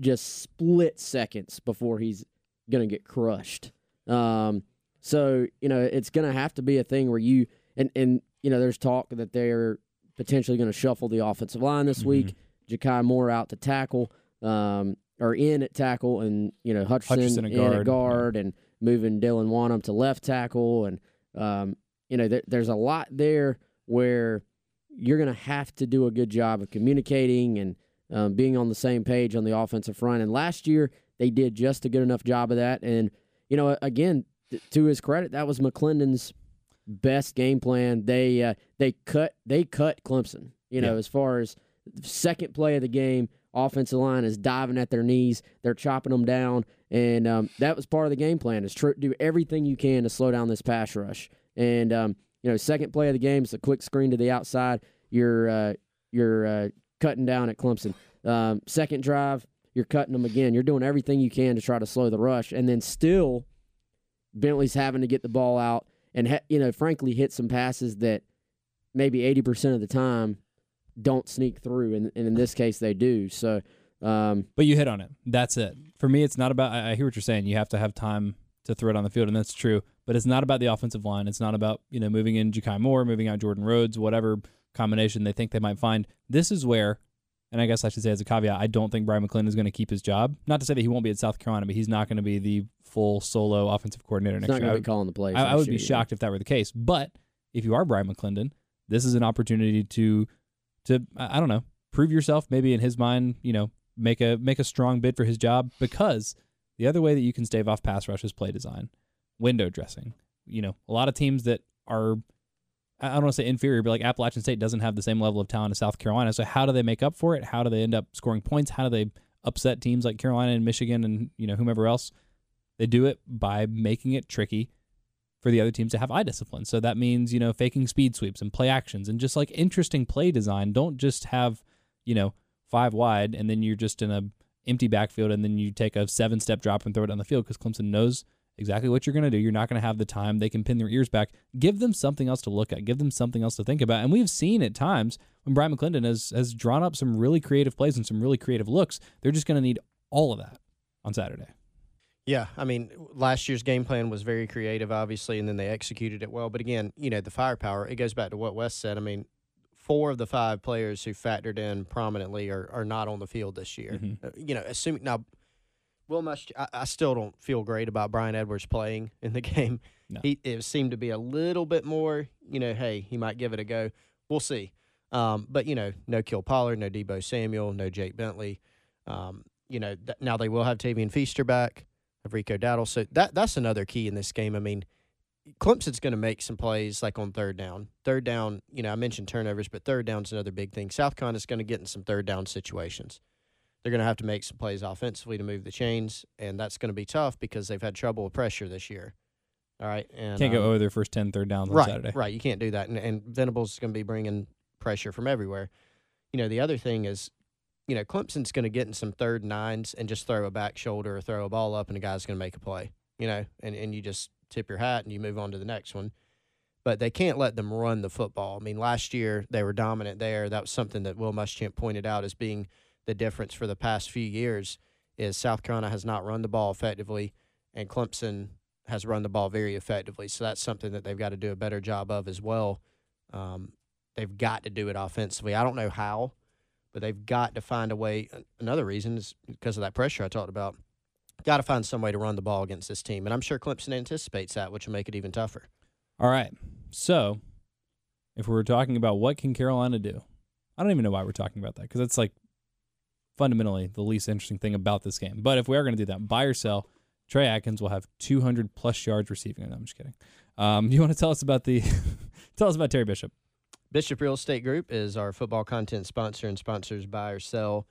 [SPEAKER 2] just split seconds before he's going to get crushed. Um, so you know it's going to have to be a thing where you and and you know there's talk that they're potentially going to shuffle the offensive line this
[SPEAKER 1] Mm-hmm.
[SPEAKER 2] week. Ja'Kai Moore out to tackle, um, or in at tackle, and you know Hutchinson,
[SPEAKER 1] Hutchinson at
[SPEAKER 2] in at
[SPEAKER 1] guard,
[SPEAKER 2] guard, and moving Dylan Wonnum to left tackle, and um, you know there, there's a lot there where you're going to have to do a good job of communicating and um, being on the same page on the offensive front. And last year they did just a good enough job of that. And you know, again, th- to his credit, that was McClendon's best game plan. They uh, they cut they cut Clemson. You know,
[SPEAKER 1] Yeah.
[SPEAKER 2] as far as second play of the game, offensive line is diving at their knees. They're chopping them down, and um, that was part of the game plan. Is tr- do everything you can to slow down this pass rush. And um, you know, second play of the game is a quick screen to the outside. You're uh, you're uh, cutting down at Clemson. Um, second drive, you're cutting them again. You're doing everything you can to try to slow the rush, and then still, Bentley's having to get the ball out and you know, frankly, hit some passes that maybe eighty percent of the time don't sneak through, and, and in this case, they do. So, um,
[SPEAKER 1] But you hit on it. That's it. For me, it's not about. I I hear what you're saying. You have to have time to throw it on the field, and that's true. But it's not about the offensive line. It's not about you know moving in Ja'Kai Moore, moving out Jordan Rhodes, whatever combination they think they might find. This is where, and I guess I should say as a caveat, I don't think Bryan McClendon is going to keep his job. Not to say that he won't be at South Carolina, but he's not going to be the full solo offensive coordinator
[SPEAKER 2] it's
[SPEAKER 1] next
[SPEAKER 2] not
[SPEAKER 1] year.
[SPEAKER 2] going
[SPEAKER 1] I
[SPEAKER 2] to be calling the plays.
[SPEAKER 1] I, I would be shocked if that were the case. But if you are Bryan McClendon, this is an opportunity to to I I don't know prove yourself. Maybe in his mind, you know, make a make a strong bid for his job because the other way that you can stave off pass rush is play design, window dressing. You know, a lot of teams that are I don't want to say inferior, but like Appalachian State doesn't have the same level of talent as South Carolina. So how do they make up for it? How do they end up scoring points? How do they upset teams like Carolina and Michigan and you know whomever else? They do it by making it tricky for the other teams to have eye discipline. So that means, you know, faking speed sweeps and play actions and just like interesting play design. Don't just have, you know, five wide and then you're just in a empty backfield and then you take a seven step drop and throw it on the field because Clemson knows exactly what you're going to do. You're not going to have the time. They can pin their ears back. Give them something else to look at. Give them something else to think about. And we've seen at times when Bryan McClendon has has drawn up some really creative plays and some really creative looks. They're just going to need all of that on Saturday.
[SPEAKER 3] Yeah, I mean, last year's game plan was very creative, obviously, and then they executed it well. But again, you know, the firepower, it goes back to what Wes said. I mean, four of the five players who factored in prominently are, are not on the field this year.
[SPEAKER 1] Mhm.
[SPEAKER 3] Uh, you know, assuming now, Will Musch, I, I still don't feel great about Bryan Edwards playing in the game.
[SPEAKER 1] No.
[SPEAKER 3] He It seemed to be a little bit more, you know, hey, he might give it a go. We'll see. Um, but, you know, no Kiel Pollard, no Deebo Samuel, no Jake Bentley. Um, you know, th- now they will have Tavian Feaster back of Rico Dowdle. So that that's another key in this game. I mean, Clemson's going to make some plays like on third down. Third down, you know, I mentioned turnovers, but third down's another big thing. South Con is going to get in some third down situations. They're going to have to make some plays offensively to move the chains, and that's going to be tough because they've had trouble with pressure this year. All right, and
[SPEAKER 1] Can't go
[SPEAKER 3] um,
[SPEAKER 1] over their first 10 third downs on
[SPEAKER 3] right,
[SPEAKER 1] Saturday.
[SPEAKER 3] Right, you can't do that, and, and Venables is going to be bringing pressure from everywhere. You know, the other thing is, you know, Clemson's going to get in some third nines and just throw a back shoulder or throw a ball up, and a guy's going to make a play. You know, and and you just tip your hat and you move on to the next one. But they can't let them run the football. I mean, last year they were dominant there. That was something that Will Muschamp pointed out as being the difference for the past few years is South Carolina has not run the ball effectively, and Clemson has run the ball very effectively. So that's something that they've got to do a better job of as well. Um, they've got to do it offensively. I don't know how, but they've got to find a way. Another reason is because of that pressure I talked about. Got to find some way to run the ball against this team, and I'm sure Clemson anticipates that, which will make it even tougher.
[SPEAKER 1] All right. So, if we're talking about what can Carolina do, I don't even know why we're talking about that because that's like fundamentally the least interesting thing about this game. But if we are going to do that, buy or sell, Trey Atkins will have 200 plus yards receiving. No, I'm just kidding. Um, you want to tell us about the tell us about Terry Bishop?
[SPEAKER 3] Bishop Real Estate Group is our football content sponsor and sponsors buy or sell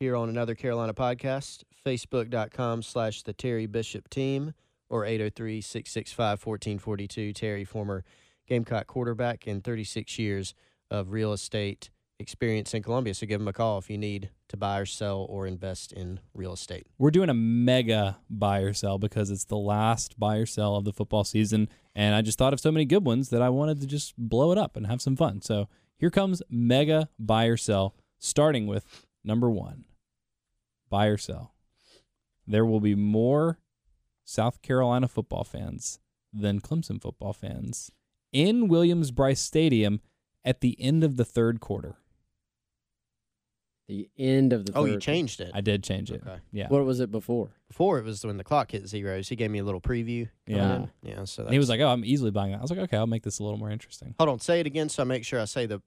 [SPEAKER 3] here on another Carolina podcast. Facebook.com slash the Terry Bishop team or 803 665 1442. Terry, former Gamecock quarterback and 36 years of real estate experience in Columbia. So give them a call if you need to buy or sell or invest in real estate.
[SPEAKER 1] We're doing a mega buy or sell because it's the last buy or sell of the football season. And I just thought of so many good ones that I wanted to just blow it up and have some fun. So here comes mega buy or sell, starting with number one buy or sell. There will be more South Carolina football fans than Clemson football fans in Williams Brice Stadium at the end of the third quarter.
[SPEAKER 2] The end of the.
[SPEAKER 3] Oh, you changed it.
[SPEAKER 1] I did change it.
[SPEAKER 3] Okay.
[SPEAKER 1] Yeah.
[SPEAKER 2] What was it before?
[SPEAKER 3] Before it was when the clock hit zeros. He gave me a little preview.
[SPEAKER 1] Yeah.
[SPEAKER 3] in. Yeah. So
[SPEAKER 1] And he was like, "Oh, I'm easily buying that." I was like, "Okay, I'll make this a little more interesting."
[SPEAKER 3] Hold on, say it again so I make sure I say the.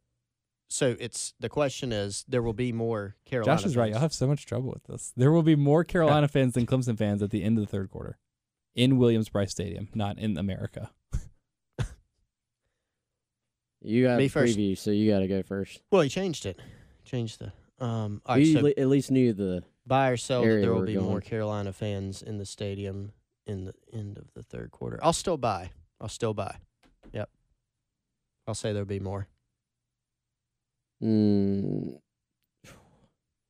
[SPEAKER 3] So it's the question is there will be more Carolina.
[SPEAKER 1] Josh is right.
[SPEAKER 3] fans.
[SPEAKER 1] You'll have so much trouble with this. There will be more Carolina fans than Clemson fans at the end of the third quarter in Williams Brice Stadium, not in America.
[SPEAKER 2] You got
[SPEAKER 3] Me
[SPEAKER 2] a
[SPEAKER 3] first.
[SPEAKER 2] preview, so you got to go first.
[SPEAKER 3] Well, he changed it. Changed the. Um. All right.
[SPEAKER 2] you
[SPEAKER 3] So
[SPEAKER 2] le- at least knew the.
[SPEAKER 3] buy or sell that
[SPEAKER 2] area
[SPEAKER 3] there will
[SPEAKER 2] we're
[SPEAKER 3] be more
[SPEAKER 2] going.
[SPEAKER 3] Carolina fans in the stadium in the end of the third quarter. I'll still buy. I'll still buy. Yep. I'll say there'll be more.
[SPEAKER 2] Mm,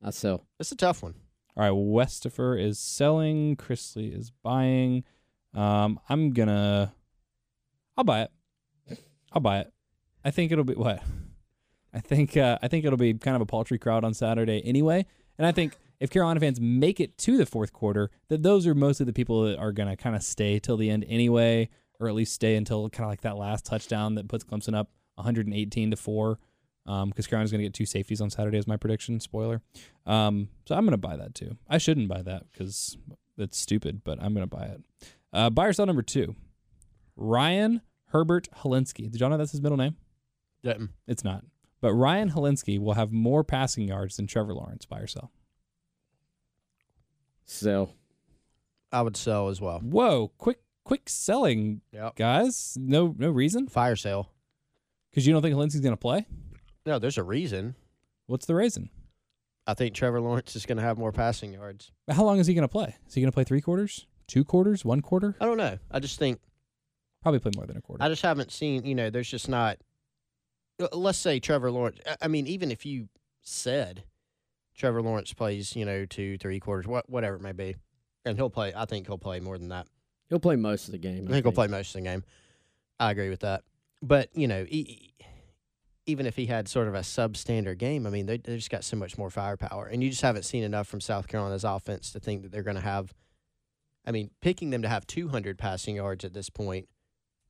[SPEAKER 2] I sell.
[SPEAKER 3] It's a tough one.
[SPEAKER 1] All right, Westifer is selling. Chrisley is buying. Um, I'm gonna. I'll buy it. I'll buy it. I think it'll be what? I think uh, I think it'll be kind of a paltry crowd on Saturday anyway, and I think if Carolina fans make it to the fourth quarter, that those are mostly the people that are gonna kind of stay till the end anyway, or at least stay until kind of like that last touchdown that puts Clemson up 118 to four. Um, because Carolina's gonna get two safeties on Saturday is my prediction. Spoiler. Um, so I'm gonna buy that too. I shouldn't buy that because it's stupid, but I'm gonna buy it. Uh, buy or sell number two, Ryan Herbert Hilinski. Did y'all know that's his middle name?
[SPEAKER 3] Didn't.
[SPEAKER 1] It's not. But Ryan Hilinski will have more passing yards than Trevor Lawrence. by or sell?
[SPEAKER 2] Sell.
[SPEAKER 3] I would sell as well.
[SPEAKER 1] Whoa, quick, quick selling,
[SPEAKER 3] Yep.
[SPEAKER 1] guys. No, no reason
[SPEAKER 3] Fire sale.
[SPEAKER 1] because you don't think Hilinski's gonna play.
[SPEAKER 3] No, there's a reason.
[SPEAKER 1] What's the reason?
[SPEAKER 3] I think Trevor Lawrence is going to have more passing yards.
[SPEAKER 1] How long is he gonna play? Is he gonna play three quarters, two quarters, one quarter?
[SPEAKER 3] I don't know. I just think
[SPEAKER 1] Probably play more than a quarter.
[SPEAKER 3] I just haven't seen. You know, there's just not. Uh, Let's say Trevor Lawrence. I- I mean, even if you said Trevor Lawrence plays, you know, two, three quarters, what, whatever it may be, and he'll play. I think he'll play more than that.
[SPEAKER 2] He'll play most of the game.
[SPEAKER 3] I think he'll play most of the game. I agree with that. But you know, e- even if he had sort of a substandard game, I mean, they they just got so much more firepower, and you just haven't seen enough from South Carolina's offense to think that they're going to have. I mean, picking them to have 200 passing yards at this point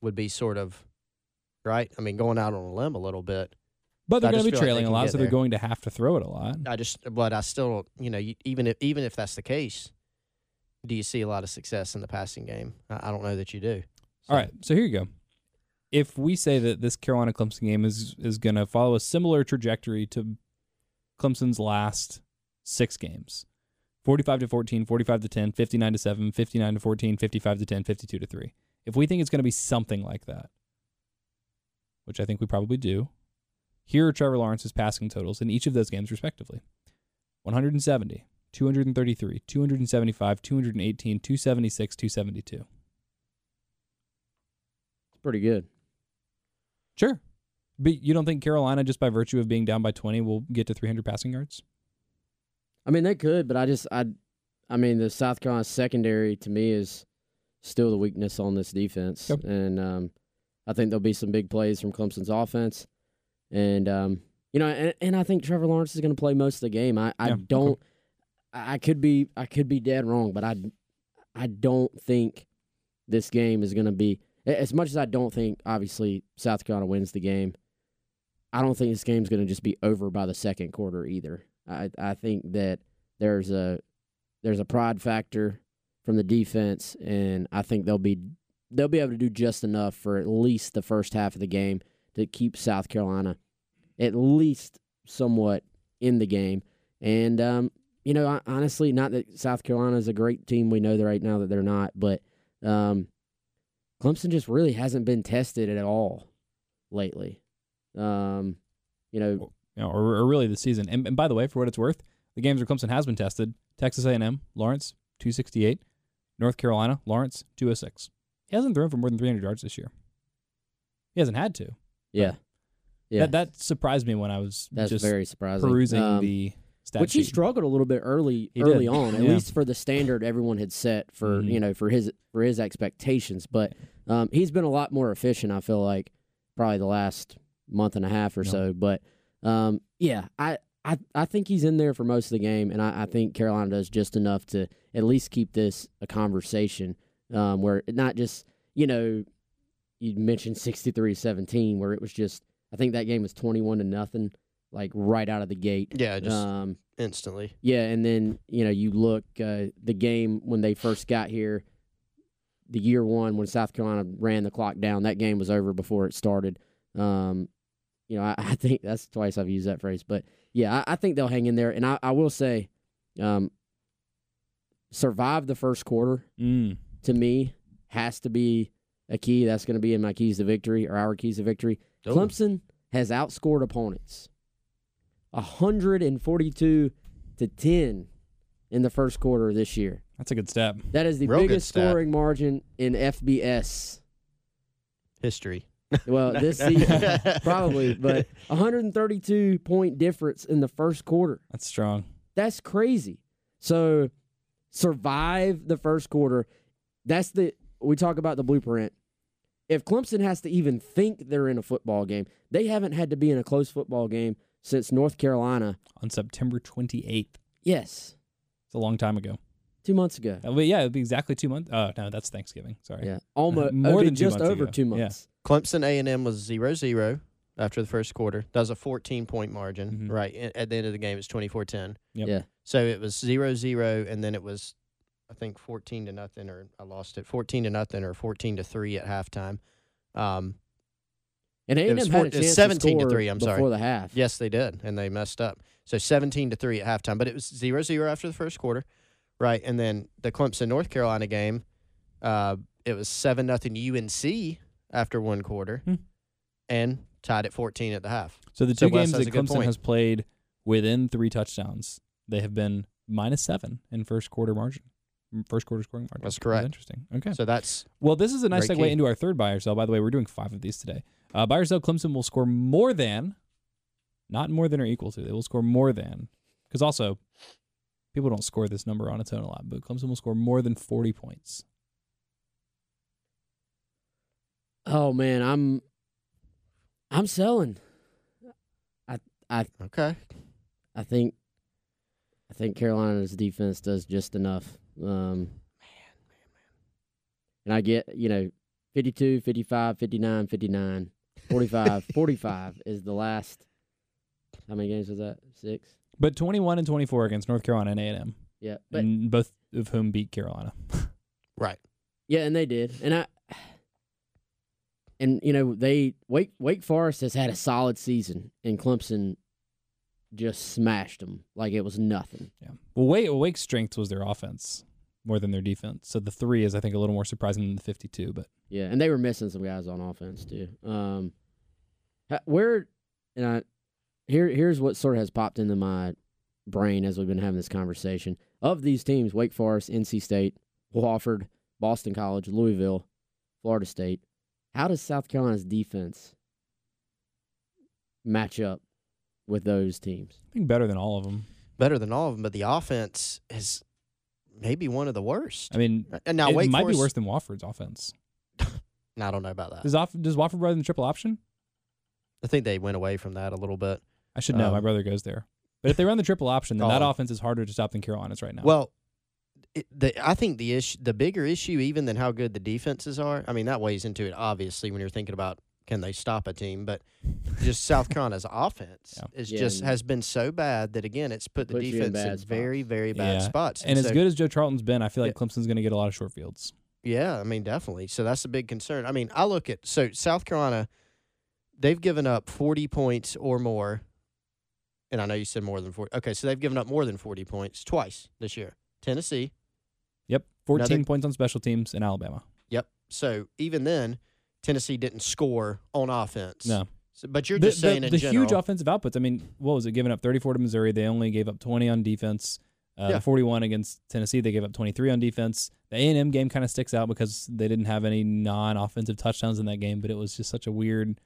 [SPEAKER 3] would be sort of right. I mean, going out on a limb a little bit.
[SPEAKER 1] but they're gonna be
[SPEAKER 3] feel like
[SPEAKER 1] trailing a lot, so they're
[SPEAKER 3] there.
[SPEAKER 1] going to have to throw it a lot.
[SPEAKER 3] I just, but I still, you know, you, even if even if that's the case, do you see a lot of success in the passing game? I, I don't know that you do.
[SPEAKER 1] All right, so here you go. If we say that this Carolina Clemson game is is going to follow a similar trajectory to Clemson's last six games 45 to 14, 45 to 10, 59 to 7, 59 to 14, 55 to 10, 52 to 3. If we think it's going to be something like that, which I think we probably do, here are Trevor Lawrence's passing totals in each of those games, respectively 170, 233, 275, 218, 276, 272.
[SPEAKER 2] It's pretty good.
[SPEAKER 1] Sure. But you don't think Carolina, just by virtue of being down by 20, will get to 300 passing yards?
[SPEAKER 2] I mean, they could, but I just, I, I mean, the South Carolina secondary to me is still the weakness on this defense,
[SPEAKER 1] Yep.
[SPEAKER 2] and um, I think there'll be some big plays from Clemson's offense, and um, you know, and, and I think Trevor Lawrence is going to play most of the game. I, I
[SPEAKER 1] Yeah,
[SPEAKER 2] don't, I I could be, I could be dead wrong, but I, I don't think this game is going to be as much as I don't think obviously South Carolina wins the game. I don't think this game's going to just be over by the second quarter either. I I think that there's a there's a pride factor from the defense, and I think they'll be they'll be able to do just enough for at least the first half of the game to keep South Carolina at least somewhat in the game. And um, you know, honestly, not that South Carolina is a great team. We know that right now that they're not, but um, Clemson just really hasn't been tested at all lately. Um, you know,
[SPEAKER 1] you know, or, or really the season. And, and by the way, for what it's worth, the games where Clemson has been tested: Texas A&M, Lawrence, two sixty eight, North Carolina, Lawrence, two oh six. He hasn't thrown for more than three hundred yards this year. He hasn't had to.
[SPEAKER 2] yeah, yeah,
[SPEAKER 1] That that surprised me when I was
[SPEAKER 2] that's
[SPEAKER 1] just
[SPEAKER 2] very surprising.
[SPEAKER 1] perusing
[SPEAKER 2] Um,
[SPEAKER 1] the stat
[SPEAKER 2] which he struggled a little bit early
[SPEAKER 1] He
[SPEAKER 2] early
[SPEAKER 1] did,
[SPEAKER 2] on, at
[SPEAKER 1] yeah.
[SPEAKER 2] least for the standard everyone had set for
[SPEAKER 1] Mhm.
[SPEAKER 2] you know for his for his expectations. But um, he's been a lot more efficient. I feel like probably the last month and a half or
[SPEAKER 1] Yeah.
[SPEAKER 2] so. But um, yeah, I. I, I think he's in there for most of the game, and I, I think Carolina does just enough to at least keep this a conversation um, where not just, you know, you mentioned 63 17, where it was just, I think that game was 21 to nothing, like right out of the gate.
[SPEAKER 3] Yeah, just
[SPEAKER 2] Um,
[SPEAKER 3] instantly.
[SPEAKER 2] yeah, and then you know you look uh, the game when they first got here, the year one when South Carolina ran the clock down. That game was over before it started. Um, you know, I, I think that's twice I've used that phrase, but yeah, I, I think they'll hang in there. And I, I will say, um, survive the first quarter
[SPEAKER 1] Mm.
[SPEAKER 2] To me has to be a key. That's going to be in my keys to victory or our keys to victory.
[SPEAKER 3] Oh.
[SPEAKER 2] Clemson has outscored opponents 142 to 10 in the first quarter this year.
[SPEAKER 1] That's a good step.
[SPEAKER 2] That is the
[SPEAKER 3] Real
[SPEAKER 2] biggest scoring margin in FBS.
[SPEAKER 3] history.
[SPEAKER 2] Well, this season probably, but 132 point difference in the first quarter.
[SPEAKER 1] That's strong.
[SPEAKER 2] That's crazy. So survive the first quarter. That's the we talk about the blueprint. If Clemson has to even think they're in a football game, they haven't had to be in a close football game since North Carolina.
[SPEAKER 1] On September 28th.
[SPEAKER 2] Yes,
[SPEAKER 1] It's a long time ago.
[SPEAKER 2] two months ago.
[SPEAKER 1] Uh, but yeah, it'd be exactly two months. Oh, no, that's Thanksgiving. Sorry.
[SPEAKER 2] Yeah, almost
[SPEAKER 1] More
[SPEAKER 2] more
[SPEAKER 1] than
[SPEAKER 2] than
[SPEAKER 1] two
[SPEAKER 2] just
[SPEAKER 1] months
[SPEAKER 2] over
[SPEAKER 1] ago.
[SPEAKER 2] two
[SPEAKER 1] Yeah.
[SPEAKER 2] months.
[SPEAKER 3] Clemson A and M was 0-0 after the first quarter. That was a 14 point margin,
[SPEAKER 1] Mhm.
[SPEAKER 3] right? At the end of the game, it's 24-10.
[SPEAKER 1] Yep.
[SPEAKER 2] Yeah,
[SPEAKER 3] So it was 0-0, and then it was, I think, 14 to nothing, or I lost it, 14 to nothing, or 14 to three at halftime. Um,
[SPEAKER 2] and A
[SPEAKER 3] It was
[SPEAKER 2] M
[SPEAKER 3] four-
[SPEAKER 2] had a
[SPEAKER 3] it was
[SPEAKER 2] chance
[SPEAKER 3] 17 to
[SPEAKER 2] score
[SPEAKER 3] three, I'm
[SPEAKER 2] before
[SPEAKER 3] sorry.
[SPEAKER 2] the half.
[SPEAKER 3] yes, they did, and they messed up. So 17 to three at halftime, but it was 0-0 after the first quarter, right? And then the Clemson North Carolina game, uh, it was seven nothing UNC after one quarter,
[SPEAKER 1] Hmm.
[SPEAKER 3] and tied at 14 at the half.
[SPEAKER 1] So the two
[SPEAKER 3] Wes
[SPEAKER 1] games that Clemson has played within three touchdowns, they have been minus seven in first quarter margin. M- First quarter scoring margin.
[SPEAKER 3] That's correct.
[SPEAKER 1] Interesting. Okay.
[SPEAKER 3] So that's
[SPEAKER 1] Well, this is a nice
[SPEAKER 3] Great
[SPEAKER 1] segue
[SPEAKER 3] key.
[SPEAKER 1] into our third buy or sell. By the way, we're doing five of these today. Uh, buy or sell, Clemson will score more than, not more than or equal to. They will score more than, because also, people don't score this number on its own a lot, but Clemson will score more than forty points.
[SPEAKER 2] Oh man, I'm I'm selling.
[SPEAKER 3] I I okay.
[SPEAKER 2] I think I think Carolina's defense does just enough. Um, man, man, man. and I get, you know, 52, 55, 59, 59, 45, 45 is the last. How many games was that? Six?
[SPEAKER 1] But twenty-one and twenty-four against North Carolina and A and M,
[SPEAKER 2] Yeah. But
[SPEAKER 1] and both of whom beat Carolina.
[SPEAKER 3] Right.
[SPEAKER 2] yeah, and they did. And I and you know, they Wake Wake Forest has had a solid season and Clemson just smashed them like it was nothing.
[SPEAKER 1] Yeah. Well, Wake, Wake's strength was their offense more than their defense. So the three is, I think, a little more surprising than the fifty-two. But
[SPEAKER 2] Yeah, and they were missing some guys on offense too. Um, ha- where and I here here's what sort of has popped into my brain as we've been having this conversation. Of these teams, Wake Forest, NC State, Wofford, Boston College, Louisville, Florida State. How does South Carolina's defense match up with those teams?
[SPEAKER 1] I think better than all of them.
[SPEAKER 3] Better than all of them, but the offense is maybe one of the worst.
[SPEAKER 1] I mean,
[SPEAKER 3] and now
[SPEAKER 1] it
[SPEAKER 3] Wake
[SPEAKER 1] might
[SPEAKER 3] Forest,
[SPEAKER 1] be worse than Wofford's offense.
[SPEAKER 3] No, I don't know about that.
[SPEAKER 1] Does off, does Wofford run the triple option?
[SPEAKER 3] I think they went away from that a little bit.
[SPEAKER 1] I should know.
[SPEAKER 3] Um,
[SPEAKER 1] My brother goes there. But if they run the triple option, then that
[SPEAKER 3] Oh.
[SPEAKER 1] offense is harder to stop than Carolina's right now.
[SPEAKER 3] Well, it, the, I think the issue, the bigger issue, even than how good the defenses are. I mean, that weighs into it obviously when you're thinking about can they stop a team, but just South Carolina's offense
[SPEAKER 1] Yeah.
[SPEAKER 3] is
[SPEAKER 2] Yeah,
[SPEAKER 3] just has been so bad that again, it's put the
[SPEAKER 2] Puts you in
[SPEAKER 3] defense in, very, very bad
[SPEAKER 1] Yeah.
[SPEAKER 3] spots.
[SPEAKER 1] and as
[SPEAKER 3] so-
[SPEAKER 1] good as Joe Charlton's been, I feel like
[SPEAKER 3] Yeah.
[SPEAKER 1] Clemson's going to get a lot of short fields.
[SPEAKER 3] Yeah, I mean, definitely. So that's a big concern. I mean, I look at so South Carolina, they've given up 40 points or more. And I know you said more than 40. Okay, so they've given up more than 40 points twice this year. Tennessee.
[SPEAKER 1] Yep, 14
[SPEAKER 3] Another-
[SPEAKER 1] points on special teams in Alabama.
[SPEAKER 3] Yep. So even then, Tennessee didn't score on offense.
[SPEAKER 1] No,
[SPEAKER 3] So, but you're
[SPEAKER 1] the,
[SPEAKER 3] just saying
[SPEAKER 1] the, the
[SPEAKER 3] general.
[SPEAKER 1] huge offensive outputs. I mean, what was it? Giving up 34 to Missouri. They only gave up 20 on defense. Uh,
[SPEAKER 3] Yeah.
[SPEAKER 1] 41 against Tennessee. They gave up 23 on defense. The A&M game kind of sticks out because they didn't have any non-offensive touchdowns in that game, but it was just such a weird,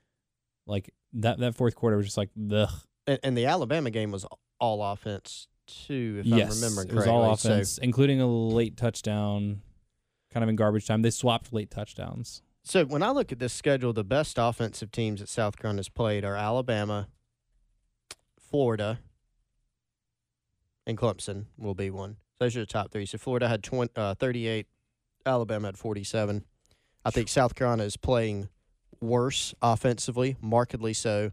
[SPEAKER 1] like that that fourth quarter was just like the
[SPEAKER 3] and, and the Alabama game was all offense too, if
[SPEAKER 1] yes,
[SPEAKER 3] I'm remembering
[SPEAKER 1] it was
[SPEAKER 3] correctly.
[SPEAKER 1] all
[SPEAKER 3] So-
[SPEAKER 1] offense, including a late touchdown, kind of in garbage time. They swapped late touchdowns.
[SPEAKER 3] So when I look at this schedule, the best offensive teams that South Carolina's played are Alabama, Florida, and Clemson will be one. Those are the top three. So Florida had 20, uh, 38, Alabama had 47. I think South Carolina is playing worse offensively, markedly so,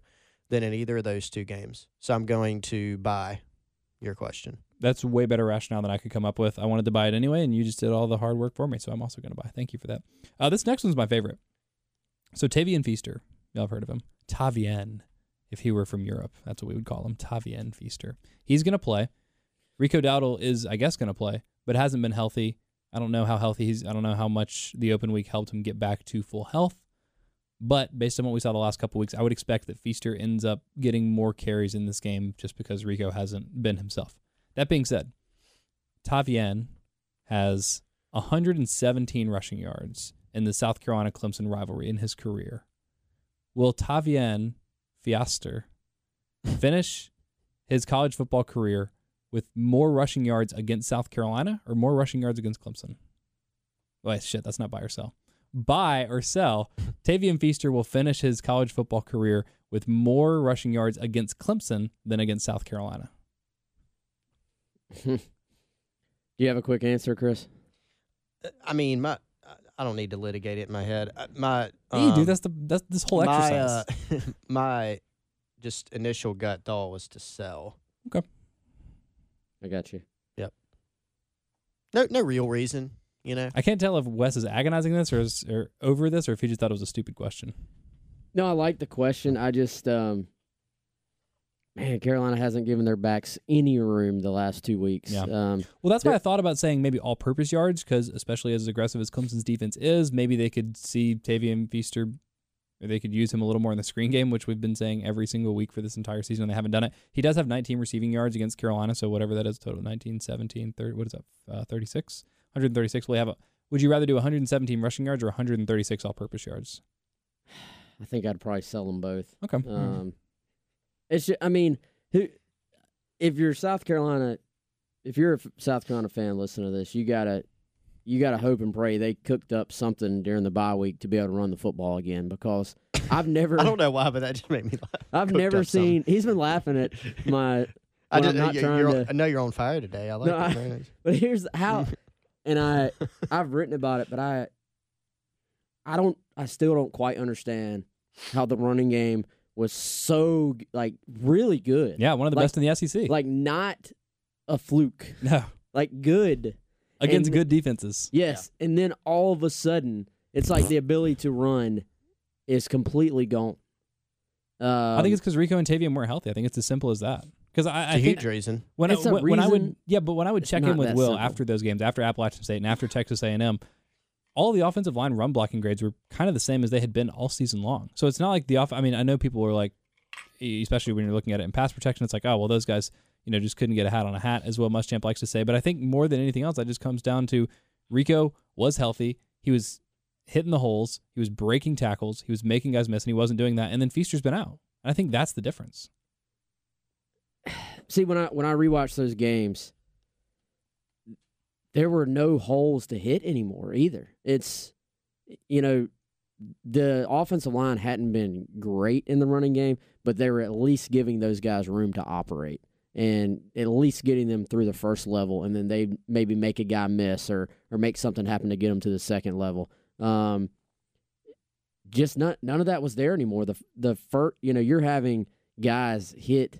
[SPEAKER 3] than in either of those two games. So I'm going to buy your question.
[SPEAKER 1] That's way better rationale than I could come up with. I wanted to buy it anyway, and you just did all the hard work for me, so I'm also going to buy. Thank you for that. Uh, this next one's my favorite. So Tavian Feaster, y'all have heard of him. Tavian, if he were from Europe, that's what we would call him. Tavian Feaster. He's going to play. Rico Dowdle is, I guess, going to play, but hasn't been healthy. I don't know how healthy he's. I don't know how much the open week helped him get back to full health. But based on what we saw the last couple weeks, I would expect that Feaster ends up getting more carries in this game just because Rico hasn't been himself. That being said, Tavian has 117 rushing yards in the South Carolina Clemson rivalry in his career. Will Tavian Feaster finish his college football career with more rushing yards against South Carolina or more rushing yards against Clemson? Wait, shit, that's not buy or sell. Buy or sell. Tavian Feaster will finish his college football career with more rushing yards against Clemson than against South Carolina.
[SPEAKER 2] Do you have a quick answer, Chris?
[SPEAKER 3] I mean, my I don't need to litigate it in my head. Uh, My
[SPEAKER 1] Yeah, you do.
[SPEAKER 3] um,
[SPEAKER 1] That's the that's this whole
[SPEAKER 3] my,
[SPEAKER 1] exercise.
[SPEAKER 3] uh, my just initial gut thought was to sell.
[SPEAKER 2] Okay, I got you. Yep.
[SPEAKER 3] No, no real reason, you know.
[SPEAKER 1] I can't tell if Wes is agonizing this or is or over this or if he just thought it was a stupid question.
[SPEAKER 2] No, I like the question. I just, um, man, Carolina hasn't given their backs any room the last two weeks.
[SPEAKER 1] Yeah.
[SPEAKER 2] Um,
[SPEAKER 1] Well, that's why I thought about saying maybe all-purpose yards because, especially as aggressive as Clemson's defense is, maybe they could see Tavian Feaster, or they could use him a little more in the screen game, which we've been saying every single week for this entire season, and they haven't done it. He does have 19 receiving yards against Carolina, so whatever that is, total 19, 17, 30, what is that, uh, 36? 136. Will have a, would you rather do 117 rushing yards or 136 all-purpose yards?
[SPEAKER 2] I think I'd probably sell them both.
[SPEAKER 1] Okay.
[SPEAKER 2] Um, it's just, I mean, who, if you're South Carolina, if you're a South Carolina fan, listen to this. You gotta, you gotta hope and pray they cooked up something during the bye week to be able to run the football again because I've never,
[SPEAKER 3] I don't know why, but that just made me laugh.
[SPEAKER 2] I've never
[SPEAKER 3] something.
[SPEAKER 2] seen. He's been laughing at my.
[SPEAKER 3] I, just,
[SPEAKER 2] I'm not trying
[SPEAKER 3] you're
[SPEAKER 2] to.
[SPEAKER 3] I know you're on fire today. I like
[SPEAKER 2] No,
[SPEAKER 3] it.
[SPEAKER 2] I- But here's how, and I, I've written about it, but I, I don't, I still don't quite understand how the running game was so like really good.
[SPEAKER 1] Yeah, one of the
[SPEAKER 2] Like-
[SPEAKER 1] best in the SEC.
[SPEAKER 2] like not a fluke,
[SPEAKER 1] no,
[SPEAKER 2] like good.
[SPEAKER 1] against
[SPEAKER 2] And-
[SPEAKER 1] good defenses.
[SPEAKER 2] Yes, and then all of a sudden, it's like the ability to run is completely gone. Um,
[SPEAKER 1] I think it's because Rico and Tavian weren't healthy. I think it's as simple as that. Because I,
[SPEAKER 3] It's
[SPEAKER 1] I
[SPEAKER 3] a huge reason.
[SPEAKER 1] when,
[SPEAKER 2] It's
[SPEAKER 1] I,
[SPEAKER 2] a
[SPEAKER 1] when, when I would
[SPEAKER 2] reason
[SPEAKER 1] yeah, but when I would check in with Will
[SPEAKER 2] simple.
[SPEAKER 1] after those games, after Appalachian State and after Texas A&M, all the offensive line run blocking grades were kind of the same as they had been all season long. So it's not like the off. I mean, I know people were like, especially when you're looking at it in pass protection, it's like, oh well, those guys, you know, just couldn't get a hat on a hat, as Will Muschamp likes to say. But I think more than anything else, that just comes down to Rico was healthy. He was hitting the holes. He was breaking tackles. He was making guys miss, and he wasn't doing that. And then Feaster's been out. And I think that's the difference.
[SPEAKER 2] see when I when I rewatch those games, there were no holes to hit anymore either. It's you know the offensive line hadn't been great in the running game, but they were at least giving those guys room to operate and at least getting them through the first level, and then they maybe make a guy miss or or make something happen to get them to the second level. Um, just not none of that was there anymore. The the first, you know, you're having guys hit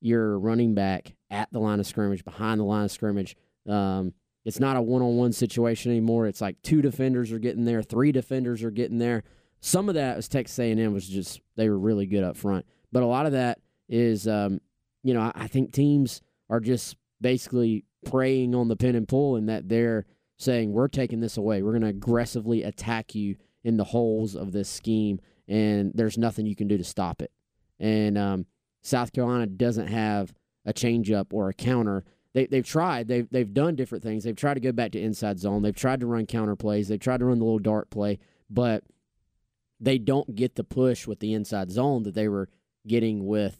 [SPEAKER 2] your running back at the line of scrimmage, behind the line of scrimmage. Um, it's not a one on one situation anymore. It's like two defenders are getting there, three defenders are getting there. Some of that was Texas A and M was just they were really good up front, but a lot of that is, um, you know, I, I think teams are just basically preying on the pin and pull, and that they're saying we're taking this away. We're going to aggressively attack you in the holes of this scheme, and there's nothing you can do to stop it. and um, South Carolina doesn't have a changeup or a counter. They they've tried. They've they've done different things. They've tried to go back to inside zone. They've tried to run counter plays. They've tried to run the little dart play, but they don't get the push with the inside zone that they were getting with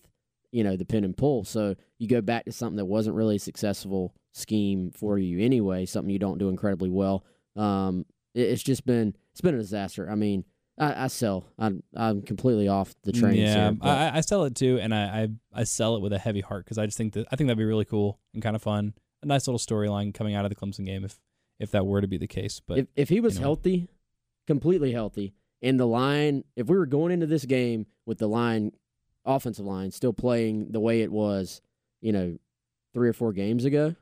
[SPEAKER 2] you know the pin and pull. So you go back to something that wasn't really a successful scheme for you anyway. Something you don't do incredibly well. Um, it, it's just been it's been a disaster. I mean, I, I sell. I'm I'm completely off the train.
[SPEAKER 1] Yeah,
[SPEAKER 2] here,
[SPEAKER 1] I, I sell it too, and I, I I sell it with a heavy heart because I just think that I think that'd be really cool and kind of fun. A nice little storyline coming out of the Clemson game if if that were to be the case. But
[SPEAKER 2] if if he was
[SPEAKER 1] you know.
[SPEAKER 2] healthy, completely healthy, and the line, if we were going into this game with the line, offensive line still playing the way it was, you know, three or four games ago,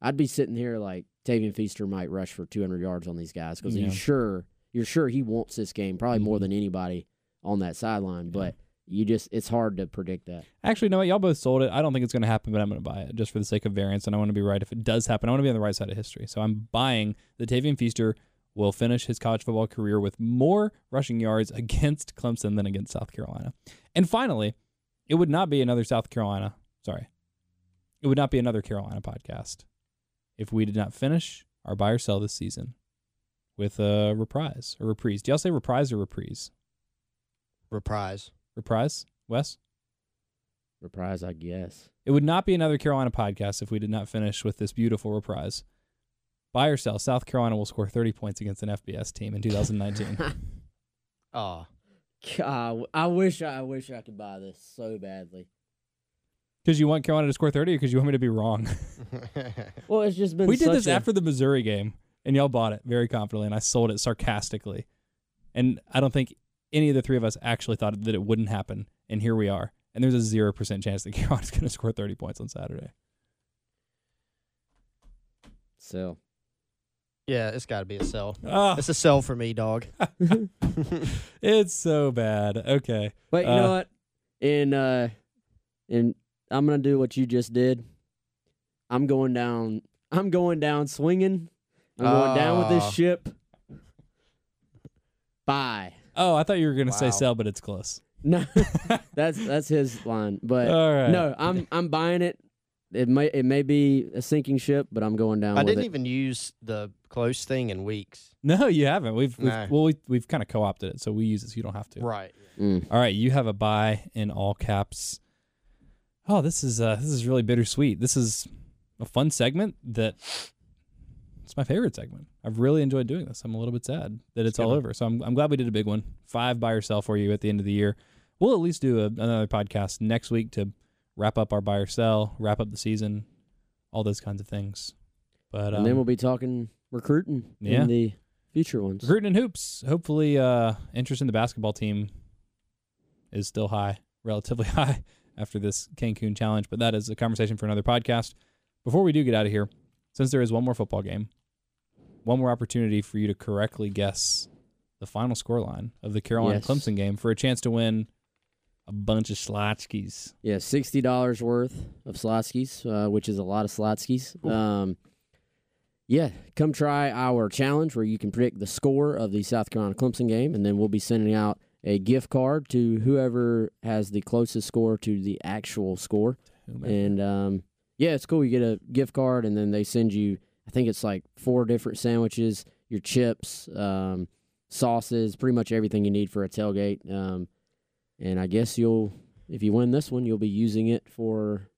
[SPEAKER 2] I'd be sitting here like Tavian Feaster might rush for 200 yards on these guys because
[SPEAKER 1] Yeah.
[SPEAKER 2] you're sure you're sure he wants this game probably more
[SPEAKER 1] Mhm.
[SPEAKER 2] than anybody on that sideline, but. You just, it's hard to predict that.
[SPEAKER 1] actually, no. Y'all both sold it. I don't think it's going to happen, but I'm going to buy it just for the sake of variance, and I want to be right if it does happen. I want to be on the right side of history, so I'm buying the Tavian Feaster will finish his college football career with more rushing yards against Clemson than against South Carolina. And finally, it would not be another South Carolina. Sorry, it would not be another Carolina podcast if we did not finish our buy or sell this season with a reprise or reprise. Do y'all say reprise or reprise?
[SPEAKER 3] Reprise.
[SPEAKER 1] Reprise, Wes.
[SPEAKER 2] Reprise, I guess.
[SPEAKER 1] It would not be another Carolina podcast if we did not finish with this beautiful reprise. Buy or sell, South Carolina will score 30 points against an FBS team in 2019.
[SPEAKER 3] Oh.
[SPEAKER 2] God, I wish I wish I could buy this so badly.
[SPEAKER 1] Because you want Carolina to score 30 or because you want me to be wrong?
[SPEAKER 2] Well, it's just been.
[SPEAKER 1] we did
[SPEAKER 2] such
[SPEAKER 1] this
[SPEAKER 2] a-
[SPEAKER 1] after the Missouri game, and y'all bought it very confidently, and I sold it sarcastically. And I don't think any of the three of us actually thought that it wouldn't happen, and here we are. And there's a 0% chance that Carolina's going to score 30 points on Saturday.
[SPEAKER 2] So
[SPEAKER 3] yeah, it's got to be a sell.
[SPEAKER 1] Ah,
[SPEAKER 3] It's a sell for me, dog.
[SPEAKER 1] it's so bad. Okay.
[SPEAKER 2] But you
[SPEAKER 1] Uh,
[SPEAKER 2] know what? In uh, in I'm gonna do what you just did. I'm going down. I'm going down swinging. I'm going down with
[SPEAKER 3] Ah.
[SPEAKER 2] this ship. Bye.
[SPEAKER 1] Oh, I thought you were going to say
[SPEAKER 3] Wow.
[SPEAKER 1] sell, but it's close.
[SPEAKER 2] No, that's that's his line. But
[SPEAKER 1] All right.
[SPEAKER 2] no, I'm I'm buying it. It may it may be a sinking ship, but I'm going down
[SPEAKER 3] I
[SPEAKER 2] with
[SPEAKER 3] didn't
[SPEAKER 2] it.
[SPEAKER 3] even use the close thing in weeks.
[SPEAKER 1] No, you haven't. We've, we've
[SPEAKER 3] No.
[SPEAKER 1] well, we, we've kind of co-opted it, so we use it, so you don't have to.
[SPEAKER 3] Right.
[SPEAKER 2] Mm.
[SPEAKER 1] All right, you have a buy in all caps. Oh, this is uh, this is really bittersweet. This is a fun segment that it's my favorite segment. I've really enjoyed doing this. I'm a little bit sad that it's all over. So I'm I'm glad we did a big one. Five buy or sell for you at the end of the year. We'll at least do a, another podcast next week to wrap up our buy or sell, wrap up the season, all those kinds of things. But um,
[SPEAKER 2] and then we'll be talking recruiting
[SPEAKER 1] yeah.
[SPEAKER 2] in the future ones.
[SPEAKER 1] Recruiting and hoops. Hopefully, uh, interest in the basketball team is still high, relatively high after this Cancun challenge. But that is a conversation for another podcast. Before we do get out of here, since there is one more football game, one more opportunity for you to correctly guess the final scoreline of the Carolina
[SPEAKER 2] Yes.
[SPEAKER 1] Clemson game for a chance to win a bunch of Slotskis.
[SPEAKER 2] Yeah, sixty dollars worth of Slotskis, uh, which is a lot of Slotskis. Um, yeah, come try our challenge where you can predict the score of the South Carolina Clemson game, and then we'll be sending out a gift card to whoever has the closest score to the actual score.
[SPEAKER 1] Whomever.
[SPEAKER 2] And um, yeah, it's cool. You get a gift card, and then they send you. I think it's like four different sandwiches, your chips, um, sauces, pretty much everything you need for a tailgate. Um, and I guess you'll, if you win this one, you'll be using it for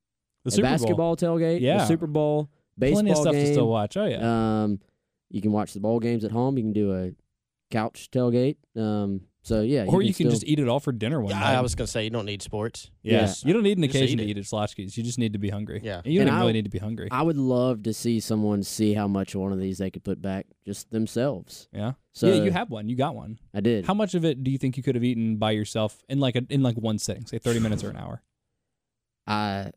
[SPEAKER 1] the Super Bowl.
[SPEAKER 2] basketball tailgate,
[SPEAKER 1] Yeah.
[SPEAKER 2] Super Bowl, baseball
[SPEAKER 1] Plenty of stuff
[SPEAKER 2] game.
[SPEAKER 1] to still watch. Oh yeah.
[SPEAKER 2] Um, you can watch the bowl games at home. You can do a couch tailgate. Um, so yeah,
[SPEAKER 1] or you can
[SPEAKER 2] still-
[SPEAKER 1] just eat it all for dinner one
[SPEAKER 3] Yeah,
[SPEAKER 1] night.
[SPEAKER 3] I was gonna say you don't need sports.
[SPEAKER 1] Yes. You don't need an
[SPEAKER 3] Just
[SPEAKER 1] occasion
[SPEAKER 3] eat
[SPEAKER 1] to
[SPEAKER 3] it.
[SPEAKER 1] eat at Slotskis. You just need to be hungry.
[SPEAKER 3] Yeah.
[SPEAKER 1] And you don't
[SPEAKER 2] And
[SPEAKER 1] even really
[SPEAKER 2] I'll-
[SPEAKER 1] need to be hungry.
[SPEAKER 2] I would love to see someone see how much one of these they could put back just themselves.
[SPEAKER 1] yeah.
[SPEAKER 2] So
[SPEAKER 1] yeah, you have one. You got one.
[SPEAKER 2] I did.
[SPEAKER 1] How much of it do you think you could have eaten by yourself in like a in like one sitting, say 30 minutes or an hour?
[SPEAKER 2] I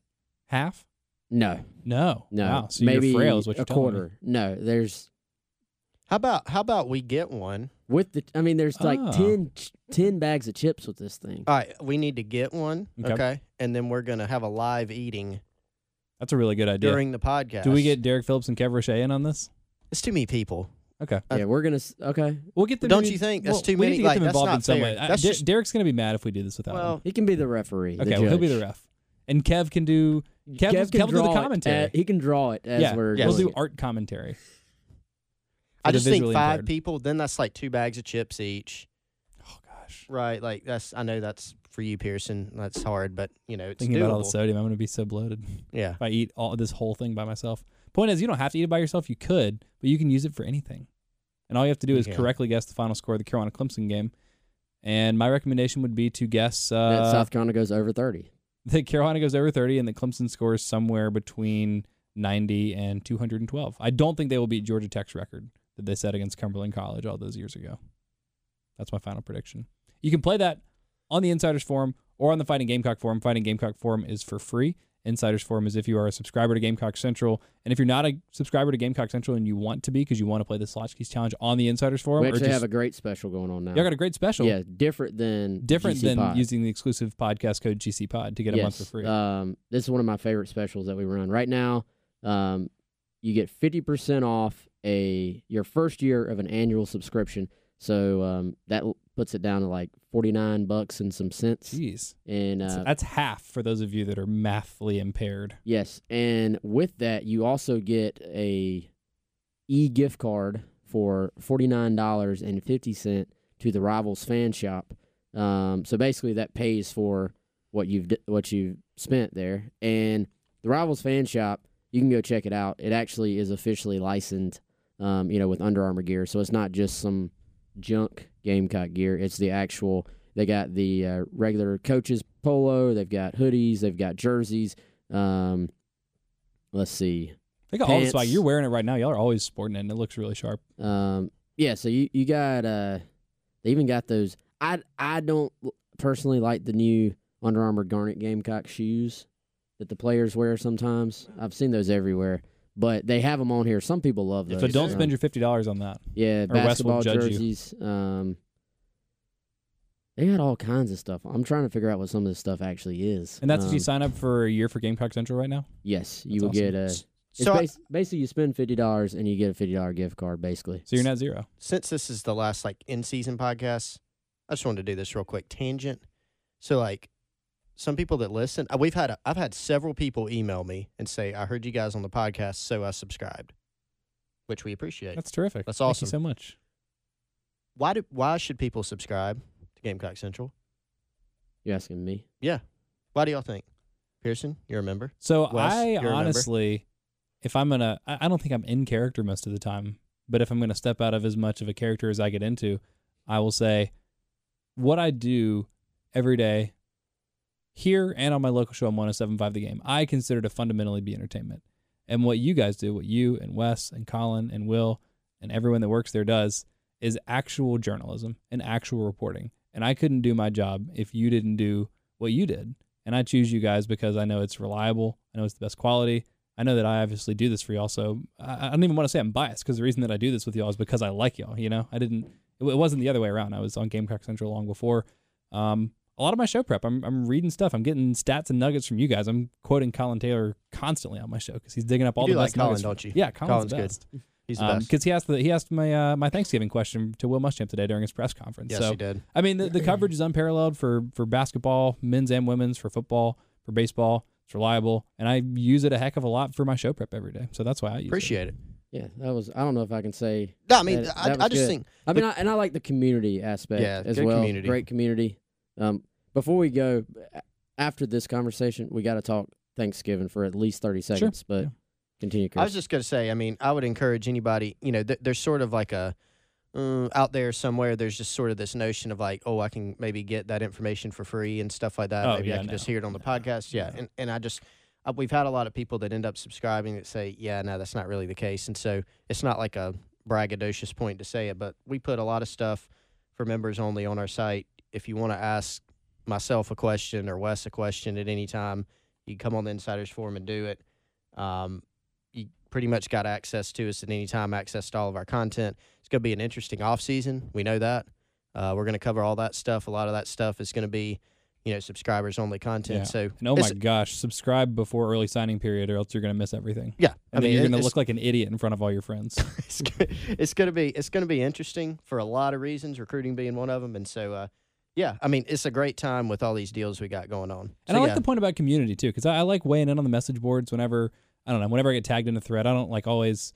[SPEAKER 1] Half?
[SPEAKER 2] no
[SPEAKER 1] No.
[SPEAKER 2] no
[SPEAKER 1] Wow. So
[SPEAKER 2] maybe
[SPEAKER 1] you're frail is what
[SPEAKER 2] a
[SPEAKER 1] you're telling me.
[SPEAKER 2] quarter. No, there's
[SPEAKER 3] How about how about we get one?
[SPEAKER 2] With the. I mean, there's like
[SPEAKER 1] Ah.
[SPEAKER 2] 10, ch- 10 bags of chips with this thing.
[SPEAKER 3] All right, we need to get one.
[SPEAKER 1] Okay.
[SPEAKER 3] Okay. And then we're gonna have a live eating
[SPEAKER 1] That's a really good idea.
[SPEAKER 3] during the podcast.
[SPEAKER 1] Do we get Derek Phillips and Kev Roche in on this?
[SPEAKER 3] It's too many people.
[SPEAKER 1] Okay.
[SPEAKER 2] yeah, we're gonna. s- Okay,
[SPEAKER 1] We'll get them.
[SPEAKER 3] Don't you think? That's
[SPEAKER 1] well,
[SPEAKER 3] too
[SPEAKER 1] we
[SPEAKER 3] many?
[SPEAKER 1] Need to get
[SPEAKER 3] Like,
[SPEAKER 1] them
[SPEAKER 3] that's
[SPEAKER 1] involved
[SPEAKER 3] not
[SPEAKER 1] in some
[SPEAKER 3] fair.
[SPEAKER 1] way. I-
[SPEAKER 3] That's
[SPEAKER 1] Der-
[SPEAKER 3] just-
[SPEAKER 1] Derek's going to be mad if we do this without
[SPEAKER 3] Well,
[SPEAKER 1] him.
[SPEAKER 2] he can be the referee. the
[SPEAKER 1] Okay, well, he'll be the
[SPEAKER 2] judge.
[SPEAKER 1] ref, and Kev can do. Kev,
[SPEAKER 2] Kev can
[SPEAKER 1] Kev will do the
[SPEAKER 2] it
[SPEAKER 1] commentary.
[SPEAKER 2] at- he can draw it as
[SPEAKER 1] yeah,
[SPEAKER 2] we're.
[SPEAKER 3] Yes.
[SPEAKER 1] we'll
[SPEAKER 2] doing
[SPEAKER 1] do
[SPEAKER 2] it.
[SPEAKER 1] art commentary.
[SPEAKER 3] I just think five
[SPEAKER 1] impaired.
[SPEAKER 3] people. Then that's like two bags of chips each.
[SPEAKER 1] Oh gosh,
[SPEAKER 3] Right. Like that's. I know that's for you, Pearson. That's hard, but you know it's
[SPEAKER 1] thinking
[SPEAKER 3] doable.
[SPEAKER 1] about all the sodium, I'm going to be so bloated
[SPEAKER 3] yeah.
[SPEAKER 1] if I eat all this whole thing by myself. Point is, you don't have to eat it by yourself. You could, but you can use it for anything. And all you have to do is
[SPEAKER 3] Yeah.
[SPEAKER 1] correctly guess the final score of the Carolina Clemson game. And my recommendation would be to guess
[SPEAKER 2] that
[SPEAKER 1] uh,
[SPEAKER 2] South Carolina goes over thirty.
[SPEAKER 1] that Carolina goes over 30 and that Clemson scores somewhere between 90 and 212. I don't think they will beat Georgia Tech's record that they set against Cumberland College all those years ago. That's my final prediction. You can play that on the Insiders Forum or on the Fighting Gamecock Forum. Fighting Gamecock Forum is for free. Insiders Forum is if you are a subscriber to Gamecock Central. And if you're not a subscriber to Gamecock Central and you want to be because you want to play the Slotchkeys Challenge on the Insiders Forum,
[SPEAKER 2] We
[SPEAKER 1] or
[SPEAKER 2] actually
[SPEAKER 1] just,
[SPEAKER 2] have a great special going on now.
[SPEAKER 1] y'all got a great special.
[SPEAKER 2] Yeah, different than
[SPEAKER 1] Different
[SPEAKER 2] GC
[SPEAKER 1] than
[SPEAKER 2] Pod.
[SPEAKER 1] using the exclusive podcast code GC Pod to get a month for free.
[SPEAKER 2] Um, this is one of my favorite specials that we run right now. Um, you get fifty percent off a your first year of an annual subscription. So um, that puts it down to like forty nine bucks and some cents.
[SPEAKER 1] Jeez.
[SPEAKER 2] And
[SPEAKER 1] That's,
[SPEAKER 2] uh,
[SPEAKER 1] that's half for those of you that are mathly impaired.
[SPEAKER 2] yes, and with that you also get a e gift card for forty nine dollars and fifty cent to the Rivals Fan Shop. Um, so basically that pays for what you've what you've spent there. And the Rivals Fan Shop, you can go check it out. It actually is officially licensed, um, you know, with Under Armour gear. So it's not just some junk Gamecock gear. It's the actual. They got the uh, regular coaches polo. They've got hoodies. They've got jerseys. Um, let's see.
[SPEAKER 1] They got all the
[SPEAKER 2] Pants.
[SPEAKER 1] swag. You're wearing it right now. Y'all are always sporting it, and it looks really sharp.
[SPEAKER 2] Um, yeah, so you you got uh, they even got those. I I don't personally like the new Under Armour Garnet Gamecock shoes that the players wear sometimes. I've seen those everywhere, but they have them on here. Some people love those.
[SPEAKER 1] So don't
[SPEAKER 2] Um,
[SPEAKER 1] spend your fifty dollars on that.
[SPEAKER 2] yeah
[SPEAKER 1] or Wes will
[SPEAKER 2] basketball
[SPEAKER 1] judge you.
[SPEAKER 2] jerseys. Um, they got all kinds of stuff. I'm trying to figure out what some of this stuff actually is.
[SPEAKER 1] And that's if you
[SPEAKER 2] Um,
[SPEAKER 1] sign up for a year for Game Gamecock Central right now.
[SPEAKER 2] Yes, you
[SPEAKER 1] That's
[SPEAKER 2] will
[SPEAKER 1] awesome.
[SPEAKER 2] get a. It's
[SPEAKER 3] So I-
[SPEAKER 2] basically you spend fifty dollars and you get a fifty dollar gift card. Basically,
[SPEAKER 1] So you're not zero.
[SPEAKER 3] since this is the last like in season podcast, I just wanted to do this real quick tangent. So like some people that listen, we've had a, I've had several people email me and say I heard you guys on the podcast, so I subscribed, which we appreciate.
[SPEAKER 1] That's terrific.
[SPEAKER 3] That's
[SPEAKER 1] Thank
[SPEAKER 3] awesome.
[SPEAKER 1] you so much.
[SPEAKER 3] why do why should people subscribe to Gamecock Central?
[SPEAKER 2] You're asking me?
[SPEAKER 3] Yeah, why do y'all think? Pearson, you're a member.
[SPEAKER 1] So
[SPEAKER 3] Wes,
[SPEAKER 1] I
[SPEAKER 3] you're member?
[SPEAKER 1] honestly, if I'm gonna, I I don't think I'm in character most of the time. But if I'm gonna step out of as much of a character as I get into, I will say, what I do every day, here and on my local show on 107.5 The Game, I consider to fundamentally be entertainment. And what you guys do, what you and Wes and Colin and Will and everyone that works there does, is actual journalism and actual reporting. And I couldn't do my job if you didn't do what you did. And I choose you guys because I know it's reliable. I know it's the best quality. I know that I obviously do this for y'all. So I, don't even want to say I'm biased because the reason that I do this with y'all is because I like y'all. You know, I didn't, it, it wasn't the other way around. I was on Gamecock Central long before. Um, a lot of my show prep, I'm, I'm reading stuff. I'm getting stats and nuggets from you guys. I'm quoting Colin Taylor constantly on my show because he's digging up all
[SPEAKER 3] You
[SPEAKER 1] the
[SPEAKER 3] do like
[SPEAKER 1] best
[SPEAKER 3] Colin,
[SPEAKER 1] nuggets.
[SPEAKER 3] don't you?
[SPEAKER 1] Yeah, Colin's,
[SPEAKER 3] Colin's
[SPEAKER 1] the
[SPEAKER 3] good.
[SPEAKER 1] best.
[SPEAKER 3] He's the best.
[SPEAKER 1] Because he asked the, he asked my uh, my Thanksgiving question to Will Muschamp today during his press conference.
[SPEAKER 3] yes,
[SPEAKER 1] so
[SPEAKER 3] he did.
[SPEAKER 1] I mean, the, the coverage is unparalleled for for basketball, men's and women's, for football, for baseball. It's reliable, and I use it a heck of a lot for my show prep every day. So that's why I use
[SPEAKER 3] Appreciate it.
[SPEAKER 2] Yeah, that was. I don't know if I can say.
[SPEAKER 3] No, I mean,
[SPEAKER 2] That-
[SPEAKER 3] I,
[SPEAKER 2] that
[SPEAKER 3] I just
[SPEAKER 2] good.
[SPEAKER 3] think
[SPEAKER 2] I mean, I, and I like the community aspect
[SPEAKER 3] Yeah,
[SPEAKER 2] as
[SPEAKER 3] good
[SPEAKER 2] well.
[SPEAKER 3] community.
[SPEAKER 2] Great community. Um, before we go, after this conversation, we got to talk Thanksgiving for at least thirty seconds. But
[SPEAKER 1] yeah.
[SPEAKER 2] continue, Chris.
[SPEAKER 3] I was just going to say, I mean, I would encourage anybody, you know, th- there's sort of like a, uh, out there somewhere, there's just sort of this notion of like, oh, I can maybe get that information for free and stuff like that.
[SPEAKER 1] Oh,
[SPEAKER 3] maybe
[SPEAKER 1] yeah,
[SPEAKER 3] I can
[SPEAKER 1] no,
[SPEAKER 3] just hear it on the
[SPEAKER 1] no,
[SPEAKER 3] podcast. Yeah.
[SPEAKER 1] no.
[SPEAKER 3] And, and I just, we've had a lot of people that end up subscribing that say, yeah, no, that's not really the case. And so it's not like a braggadocious point to say it, but we put a lot of stuff for members only on our site. If you want to ask myself a question or Wes a question at any time, you come on the Insiders Forum and do it. Um, you pretty much got access to us at any time, access to all of our content. It's going to be an interesting off season. We know that. Uh, we're going to cover all that stuff. A lot of that stuff is going to be you know, subscribers only content.
[SPEAKER 1] Yeah.
[SPEAKER 3] So
[SPEAKER 1] And oh my gosh, subscribe before early signing period, or else you're gonna miss everything.
[SPEAKER 3] yeah,
[SPEAKER 1] And then
[SPEAKER 3] mean,
[SPEAKER 1] you're gonna look like an idiot in front of all your friends.
[SPEAKER 3] it's, it's gonna be it's gonna be interesting for a lot of reasons, recruiting being one of them. And so, uh, yeah, I mean, it's a great time with all these deals we got going on.
[SPEAKER 1] And
[SPEAKER 3] So,
[SPEAKER 1] I like
[SPEAKER 3] yeah.
[SPEAKER 1] the point about community too, because I, I like weighing in on the message boards whenever I don't know, whenever I get tagged in a thread. I don't like always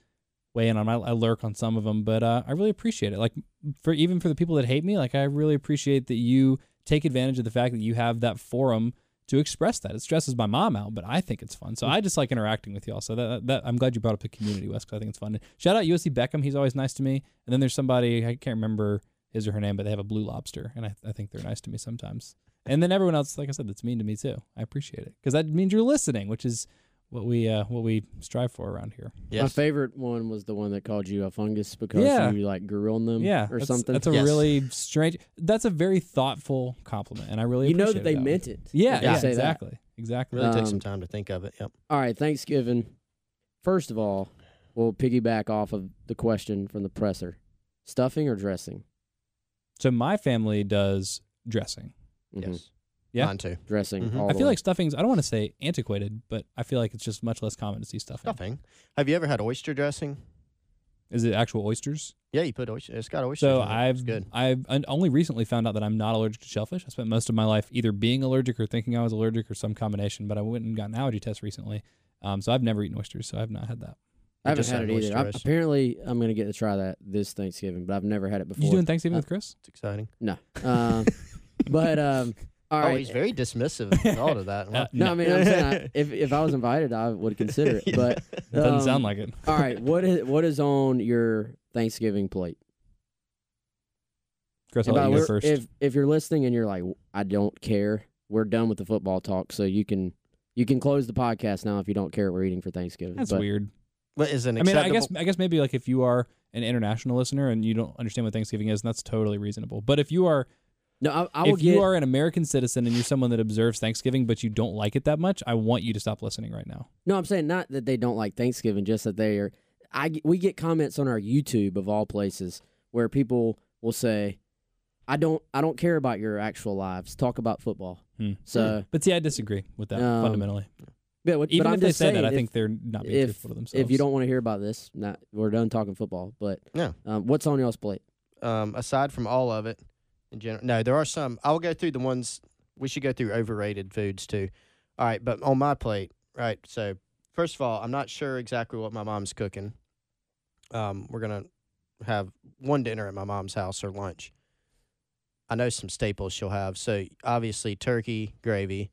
[SPEAKER 1] weigh in on. I, I lurk on some of them, but uh, I really appreciate it. Like for even for the people that hate me, like I really appreciate that you take advantage of the fact that you have that forum to express that. It stresses my mom out, but I think it's fun. So I just like interacting with y'all. So that, that I'm glad you brought up the community, Wes, because I think it's fun. And Shout out USC Beckham. He's always nice to me. And then there's somebody I can't remember his or her name, but they have a blue lobster, and I, I think they're nice to me sometimes. And then everyone else, like I said, that's mean to me too. I appreciate it because that means you're listening, which is what we uh, what we strive for around here.
[SPEAKER 2] My favorite one was the one that called you a fungus because
[SPEAKER 1] Yeah.
[SPEAKER 2] you like grew on them
[SPEAKER 1] Yeah,
[SPEAKER 2] or
[SPEAKER 1] that's,
[SPEAKER 2] something.
[SPEAKER 1] That's a
[SPEAKER 3] Yes.
[SPEAKER 1] really strange. That's a very thoughtful compliment, and I really
[SPEAKER 2] you know
[SPEAKER 1] appreciate
[SPEAKER 2] that they
[SPEAKER 1] that one.
[SPEAKER 2] meant it.
[SPEAKER 1] Yeah,
[SPEAKER 2] if
[SPEAKER 1] yeah,
[SPEAKER 2] say that.
[SPEAKER 1] exactly, exactly.
[SPEAKER 3] really take
[SPEAKER 2] Um,
[SPEAKER 3] some time to think of it. Yep.
[SPEAKER 2] All right, Thanksgiving. First of all, we'll piggyback off of the question from the presser: stuffing or dressing?
[SPEAKER 1] So my family does dressing.
[SPEAKER 2] Mhm.
[SPEAKER 3] Yes.
[SPEAKER 1] Yeah.
[SPEAKER 3] Mine too.
[SPEAKER 2] dressing.
[SPEAKER 3] Mhm.
[SPEAKER 2] all
[SPEAKER 1] I
[SPEAKER 2] the
[SPEAKER 1] feel
[SPEAKER 2] way.
[SPEAKER 1] like stuffing's. I don't want to say antiquated, but I feel like it's just much less common to see stuffing.
[SPEAKER 3] Stuffing. Have you ever had oyster dressing?
[SPEAKER 1] Is it actual oysters?
[SPEAKER 3] Yeah, you put oyster. It's got oysters.
[SPEAKER 1] So
[SPEAKER 3] in it.
[SPEAKER 1] I've
[SPEAKER 3] It's good.
[SPEAKER 1] I've un- only recently found out that I'm not allergic to shellfish. I spent most of my life either being allergic or thinking I was allergic or some combination. But I went and got an allergy test recently, um, so I've never eaten oysters. So I've not had that.
[SPEAKER 2] I haven't had
[SPEAKER 3] had
[SPEAKER 2] it either.
[SPEAKER 3] oyster
[SPEAKER 2] I,
[SPEAKER 3] roast.
[SPEAKER 2] apparently, I'm going to get to try that this Thanksgiving, but I've never had it before.
[SPEAKER 1] You doing Thanksgiving
[SPEAKER 2] Uh,
[SPEAKER 1] with Chris?
[SPEAKER 3] It's exciting.
[SPEAKER 2] no, um, but um, all
[SPEAKER 3] oh, he's very dismissive of all of that.
[SPEAKER 1] Uh,
[SPEAKER 2] no, I mean, I'm saying I, if if I was invited, I would consider it. But
[SPEAKER 1] Doesn't
[SPEAKER 2] um,
[SPEAKER 1] sound like it.
[SPEAKER 2] all right, what is what is on your Thanksgiving plate?
[SPEAKER 1] Chris, I'll
[SPEAKER 2] by
[SPEAKER 1] you go first.
[SPEAKER 2] If if you're listening and you're like, I don't care, we're done with the football talk, so you can you can close the podcast now if you don't care what we're eating for Thanksgiving.
[SPEAKER 1] That's
[SPEAKER 2] But
[SPEAKER 1] weird.
[SPEAKER 3] What is an
[SPEAKER 1] I mean, I guess I guess maybe like if you are an international listener and you don't understand what Thanksgiving is, that's totally reasonable. But if you are
[SPEAKER 2] No, I, I will
[SPEAKER 1] if
[SPEAKER 2] get.
[SPEAKER 1] you are an American citizen and you're someone that observes Thanksgiving but you don't like it that much, I want you to stop listening right now.
[SPEAKER 2] no, I'm saying not that they don't like Thanksgiving, just that they are. I we get comments on our YouTube of all places where people will say, "I don't, I don't care about your actual lives. Talk about football."
[SPEAKER 1] Hmm.
[SPEAKER 2] So
[SPEAKER 1] But see, I disagree with that
[SPEAKER 2] Um,
[SPEAKER 1] fundamentally.
[SPEAKER 2] Yeah, what,
[SPEAKER 1] Even
[SPEAKER 2] but
[SPEAKER 1] if
[SPEAKER 2] I'm
[SPEAKER 1] they
[SPEAKER 2] just
[SPEAKER 1] say
[SPEAKER 2] saying,
[SPEAKER 1] that, I
[SPEAKER 2] if-
[SPEAKER 1] think they're not being
[SPEAKER 2] if
[SPEAKER 1] truthful to themselves.
[SPEAKER 2] if you don't want to hear about this, not we're done talking football. But
[SPEAKER 3] No.
[SPEAKER 2] um, what's on y'all's plate?
[SPEAKER 3] um, aside from all of it, in general, no, there are some. I'll go through the ones we should go through overrated foods too. All right, but on my plate, right. So first of all, I'm not sure exactly what my mom's cooking. Um, we're gonna have one dinner at my mom's house or lunch. I know some staples she'll have. So obviously turkey gravy.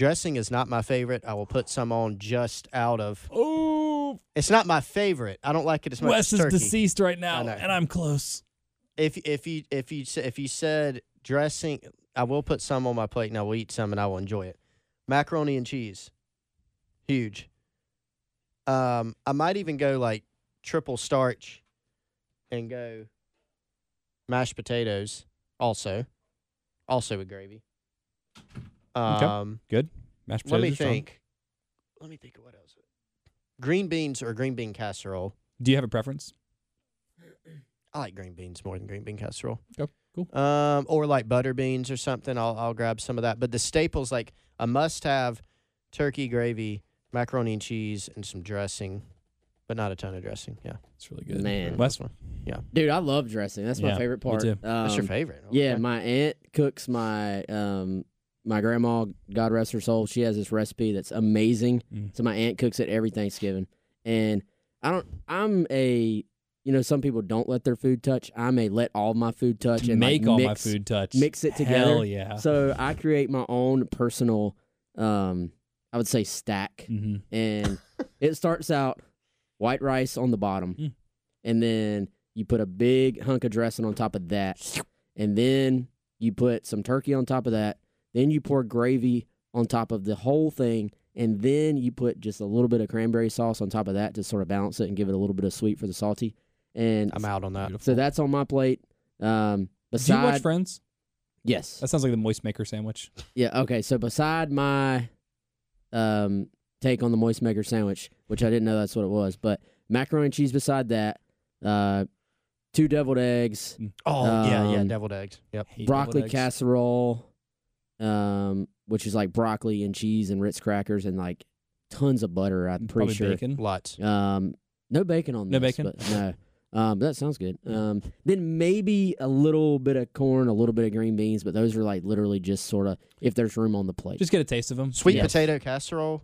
[SPEAKER 3] Dressing is not my favorite. I will put some on just out of.
[SPEAKER 1] Oh,
[SPEAKER 3] It's not my favorite. I don't like it as much
[SPEAKER 1] Wes
[SPEAKER 3] as
[SPEAKER 1] is deceased right now, and I'm close.
[SPEAKER 3] if if you if you if you said dressing, I will put some on my plate and I will eat some and I will enjoy it. Macaroni and cheese, huge. Um, I might even go like triple starch, and go mashed potatoes also, also with gravy. Um, good.
[SPEAKER 1] Mashed potatoes.
[SPEAKER 3] let me
[SPEAKER 1] are strong.
[SPEAKER 3] think. Let me think of what else. Green beans or green bean casserole.
[SPEAKER 1] Do you have a preference?
[SPEAKER 3] I like green beans more than green bean casserole.
[SPEAKER 1] Okay, cool.
[SPEAKER 3] Um, or like butter beans or something. I'll I'll grab some of that. But the staples like a must have turkey gravy, macaroni and cheese, and some dressing, but not a ton of dressing. Yeah,
[SPEAKER 1] It's really good.
[SPEAKER 2] Man.
[SPEAKER 1] Last one. Yeah.
[SPEAKER 2] Dude, I love dressing. That's my
[SPEAKER 1] Yeah,
[SPEAKER 2] favorite
[SPEAKER 1] me
[SPEAKER 2] part.
[SPEAKER 1] too.
[SPEAKER 3] that's your
[SPEAKER 2] Um,
[SPEAKER 3] favorite.
[SPEAKER 2] Yeah, my aunt cooks my um my grandma, God rest her soul. She has this recipe that's amazing.
[SPEAKER 1] Mm.
[SPEAKER 2] So my aunt cooks it every Thanksgiving, and I don't. I'm a you know some people don't let their food touch. I'm a let all my food touch and
[SPEAKER 1] make
[SPEAKER 2] like,
[SPEAKER 1] all
[SPEAKER 2] mix,
[SPEAKER 1] my food touch.
[SPEAKER 2] mix it together.
[SPEAKER 1] Hell yeah.
[SPEAKER 2] So I create my own personal, um, I would say stack,
[SPEAKER 1] hmm
[SPEAKER 2] and it starts out white rice on the bottom,
[SPEAKER 1] Mm.
[SPEAKER 2] and then you put a big hunk of dressing on top of that, and then you put some turkey on top of that. Then you pour gravy on top of the whole thing, and then you put just a little bit of cranberry sauce on top of that to sort of balance it and give it a little bit of sweet for the salty. And
[SPEAKER 3] I'm out on that.
[SPEAKER 1] Beautiful.
[SPEAKER 2] so that's on my plate. Um,
[SPEAKER 1] Do you watch Friends?
[SPEAKER 2] yes,
[SPEAKER 1] That sounds like the moist maker sandwich.
[SPEAKER 2] yeah. Okay. So beside my um take on the moist maker sandwich, which I didn't know that's what it was, but macaroni and cheese beside that, uh, two deviled eggs,
[SPEAKER 3] Oh yeah, yeah,
[SPEAKER 2] Um,
[SPEAKER 3] deviled eggs. Yep.
[SPEAKER 2] Broccoli
[SPEAKER 1] eggs.
[SPEAKER 2] casserole, um, which is like broccoli and cheese and Ritz crackers and like tons of butter. I'm pretty
[SPEAKER 1] Probably
[SPEAKER 2] sure.
[SPEAKER 1] bacon.
[SPEAKER 3] Lots.
[SPEAKER 2] Um, no bacon on this.
[SPEAKER 1] No
[SPEAKER 2] this,
[SPEAKER 1] bacon?
[SPEAKER 2] but no. Um, that sounds good. Um, then maybe a little bit of corn, a little bit of green beans, but those are like literally just sort of if there's room on the plate.
[SPEAKER 1] Just get a taste of them.
[SPEAKER 3] Sweet
[SPEAKER 2] Yes.
[SPEAKER 3] potato casserole.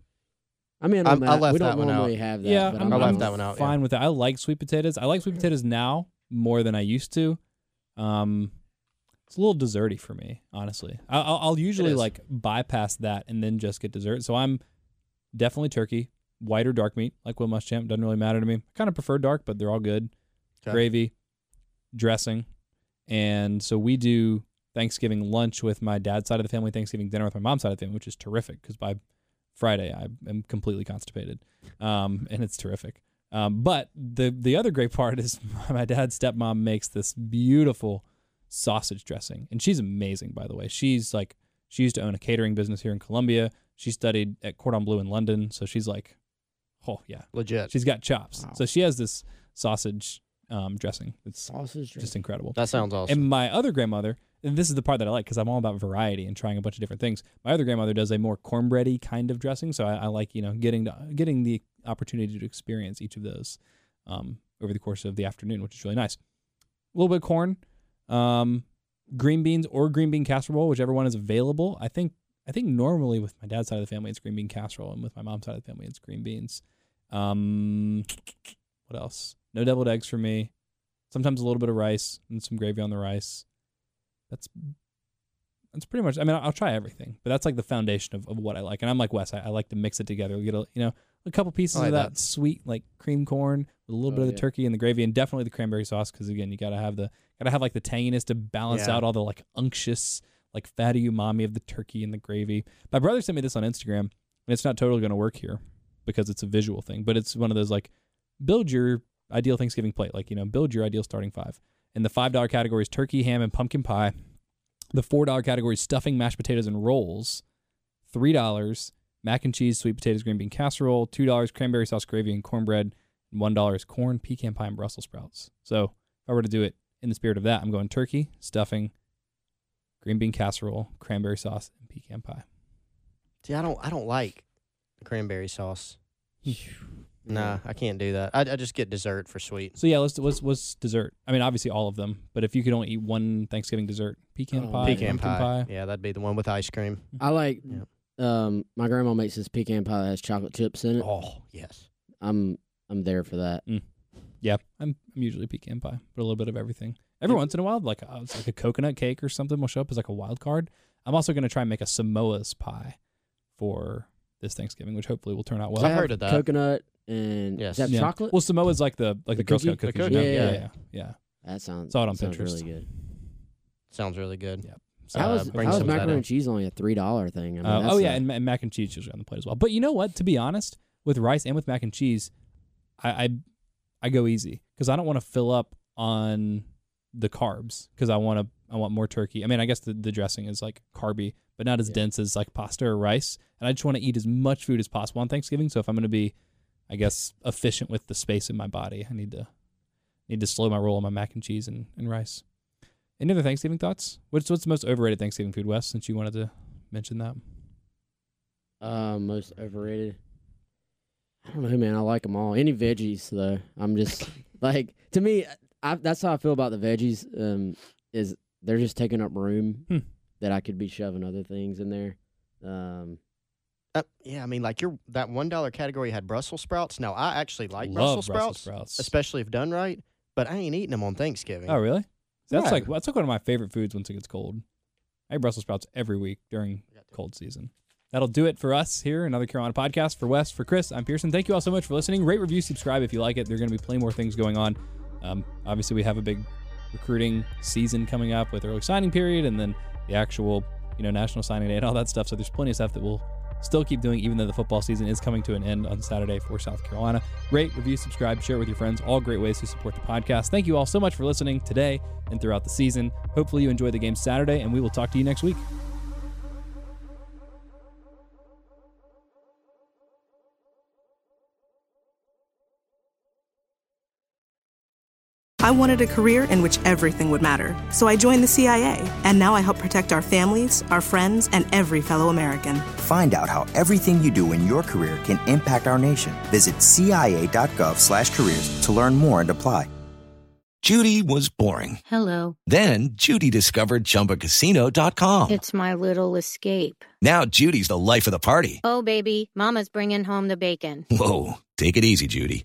[SPEAKER 2] I mean,
[SPEAKER 3] I'm-
[SPEAKER 2] on
[SPEAKER 3] I
[SPEAKER 2] that,
[SPEAKER 3] left
[SPEAKER 2] we don't
[SPEAKER 3] that one out.
[SPEAKER 2] have that.
[SPEAKER 1] yeah,
[SPEAKER 2] but
[SPEAKER 1] I'm,
[SPEAKER 3] I left
[SPEAKER 1] I'm
[SPEAKER 3] that one out, yeah.
[SPEAKER 1] Fine with it. I like sweet potatoes. I like sweet potatoes now more than I used to. Um, it's a little desserty for me, honestly. I, I'll, I'll usually like bypass that and then just get dessert. So I'm definitely turkey, white or dark meat, like Will Muschamp. Doesn't really matter to me. I kind of prefer dark, but they're all good.
[SPEAKER 3] Okay.
[SPEAKER 1] Gravy, dressing, and so we do Thanksgiving lunch with my dad's side of the family, Thanksgiving dinner with my mom's side of the family, which is terrific because by Friday I am completely constipated, um, and it's terrific. Um, but the the other great part is my dad's stepmom makes this beautiful sausage dressing, and she's amazing, by the way. She's like she used to own a catering business here in Columbia. She studied at Cordon Bleu in London, so she's like, oh yeah,
[SPEAKER 3] Legit.
[SPEAKER 1] she's got chops.
[SPEAKER 2] Wow.
[SPEAKER 1] So she has this sausage um, dressing. It's
[SPEAKER 2] sausage.
[SPEAKER 1] just incredible.
[SPEAKER 3] that sounds awesome.
[SPEAKER 1] And my other grandmother, and this is the part that I like because I'm all about variety and trying a bunch of different things. My other grandmother does a more cornbready kind of dressing, so I, I like you know getting to, getting the opportunity to experience each of those um, over the course of the afternoon, which is really nice. A little bit of corn, um, green beans or green bean casserole, whichever one is available. I think I think normally with my dad's side of the family it's green bean casserole, and with my mom's side of the family it's green beans. Um, what else? No deviled eggs for me. Sometimes a little bit of rice and some gravy on the rice. That's that's pretty much. I mean, I'll try everything, but that's like the foundation of, of what I like. And I'm like Wes. I, I like to mix it together. Get a you know a couple pieces
[SPEAKER 3] like
[SPEAKER 1] of that,
[SPEAKER 3] that.
[SPEAKER 1] sweet like cream corn with a little
[SPEAKER 2] Oh,
[SPEAKER 1] bit of the
[SPEAKER 2] yeah.
[SPEAKER 1] turkey and the gravy, and definitely the cranberry sauce because again, you gotta have the gotta have like the tanginess to balance
[SPEAKER 3] Yeah.
[SPEAKER 1] out all the like unctuous like fatty umami of the turkey and the gravy. My brother sent me this on Instagram, and it's not totally gonna work here because it's a visual thing, but it's one of those like build your ideal Thanksgiving plate, like you know, build your ideal starting five. And the five dollar category is turkey, ham, and pumpkin pie. The four dollar category is stuffing, mashed potatoes, and rolls. Three dollars mac and cheese, sweet potatoes, green bean casserole. Two dollars cranberry sauce gravy and cornbread. And one dollar corn, pecan pie, and Brussels sprouts. So if I were to do it in the spirit of that, I'm going turkey, stuffing, green bean casserole, cranberry sauce, and pecan pie.
[SPEAKER 3] See, I don't I don't like cranberry sauce.
[SPEAKER 1] Hmm.
[SPEAKER 3] Nah, I can't do that. I, I just get dessert for sweet.
[SPEAKER 1] So yeah, let's what's what's dessert? I mean, obviously all of them, but if you could only eat one Thanksgiving dessert, pecan
[SPEAKER 2] Oh,
[SPEAKER 1] pie,
[SPEAKER 3] Pecan
[SPEAKER 1] pumpkin
[SPEAKER 3] pie. Yeah, that'd be the one with ice cream.
[SPEAKER 2] I like.
[SPEAKER 3] Yeah.
[SPEAKER 2] Um, my grandma makes this pecan pie that has chocolate chips in it.
[SPEAKER 3] Oh yes.
[SPEAKER 2] I'm I'm there for that.
[SPEAKER 1] Yeah, I'm I'm usually pecan pie, but a little bit of everything. Every once in a while, like uh, it's like a coconut cake or something will show up as like a wild card. I'm also gonna try and make a Samoa's pie for this Thanksgiving, which hopefully will turn out well.
[SPEAKER 3] I've heard of that.
[SPEAKER 2] Coconut and
[SPEAKER 3] Yes.
[SPEAKER 2] is that
[SPEAKER 1] Yeah.
[SPEAKER 2] chocolate?
[SPEAKER 1] Well, Samoa's like the like the,
[SPEAKER 2] The
[SPEAKER 1] Girl Scout
[SPEAKER 3] cookie?
[SPEAKER 1] Cookies.
[SPEAKER 3] cookie,
[SPEAKER 1] yeah,
[SPEAKER 2] yeah.
[SPEAKER 1] yeah, yeah.
[SPEAKER 2] that sounds.
[SPEAKER 1] Saw it on
[SPEAKER 2] sounds
[SPEAKER 1] Pinterest.
[SPEAKER 2] Really good.
[SPEAKER 3] Sounds really good.
[SPEAKER 1] Yeah.
[SPEAKER 2] How
[SPEAKER 3] Uh, bring
[SPEAKER 2] how is
[SPEAKER 3] some that
[SPEAKER 2] macaroni and cheese only a three dollar thing? I mean,
[SPEAKER 1] Uh, oh yeah,
[SPEAKER 2] a-
[SPEAKER 1] and, ma- and mac and cheese usually on the plate as well. But you know what? To be honest, with rice and with mac and cheese, I I, I go easy because I don't want to fill up on the carbs because I want to I want more turkey. I mean, I guess the, the dressing is like carby, but not as
[SPEAKER 2] Yeah.
[SPEAKER 1] dense as like pasta or rice. And I just want to eat as much food as possible on Thanksgiving. So if I'm going to be, I guess, efficient with the space in my body, I need to need to slow my roll on my mac and cheese and, and rice. Any other Thanksgiving thoughts? What's what's the most overrated Thanksgiving food, Wes? Since you wanted to mention that.
[SPEAKER 2] Uh, most overrated. I don't know, man. I like them all. Any veggies though, I'm just like to me. I, that's how I feel about the veggies. Um, is they're just taking up room
[SPEAKER 1] Hmm.
[SPEAKER 2] that I could be shoving other things in there. Um,
[SPEAKER 3] Uh, yeah, I mean, like your that one dollar category had Brussels sprouts. Now I actually like Brussels sprouts,
[SPEAKER 1] sprouts.
[SPEAKER 3] especially if done right. But I ain't eating them on Thanksgiving.
[SPEAKER 1] Oh, really? That's
[SPEAKER 3] Yeah.
[SPEAKER 1] like that's like one of my favorite foods once it gets cold. I eat Brussels sprouts every week during cold season. That'll do it for us here, another Carolina podcast. For Wes, for Chris, I'm Pearson. Thank you all so much for listening. Rate, review, subscribe if you like it. There are going to be plenty more things going on. Um, obviously, we have a big recruiting season coming up with early signing period, and then the actual, you know, national signing day and all that stuff. So there's plenty of stuff that we'll still keep doing, even though the football season is coming to an end on Saturday for South Carolina. Rate, review, subscribe, share it with your friends. All great ways to support the podcast. Thank you all so much for listening today and throughout the season. Hopefully, you enjoy the game Saturday, and we will talk to you next week.
[SPEAKER 4] I wanted a career in which everything would matter, so I joined the CIA, and now I help protect our families, our friends, and every fellow American.
[SPEAKER 5] Find out how everything you do in your career can impact our nation. Visit cia.gov/careers to learn more and apply.
[SPEAKER 6] Judy was boring.
[SPEAKER 7] Hello.
[SPEAKER 6] Then Judy discovered ChumbaCasino.com.
[SPEAKER 7] It's my little escape.
[SPEAKER 6] Now Judy's the life of the party.
[SPEAKER 7] Oh baby, Mama's bringing home the bacon.
[SPEAKER 6] Whoa, take it easy, Judy.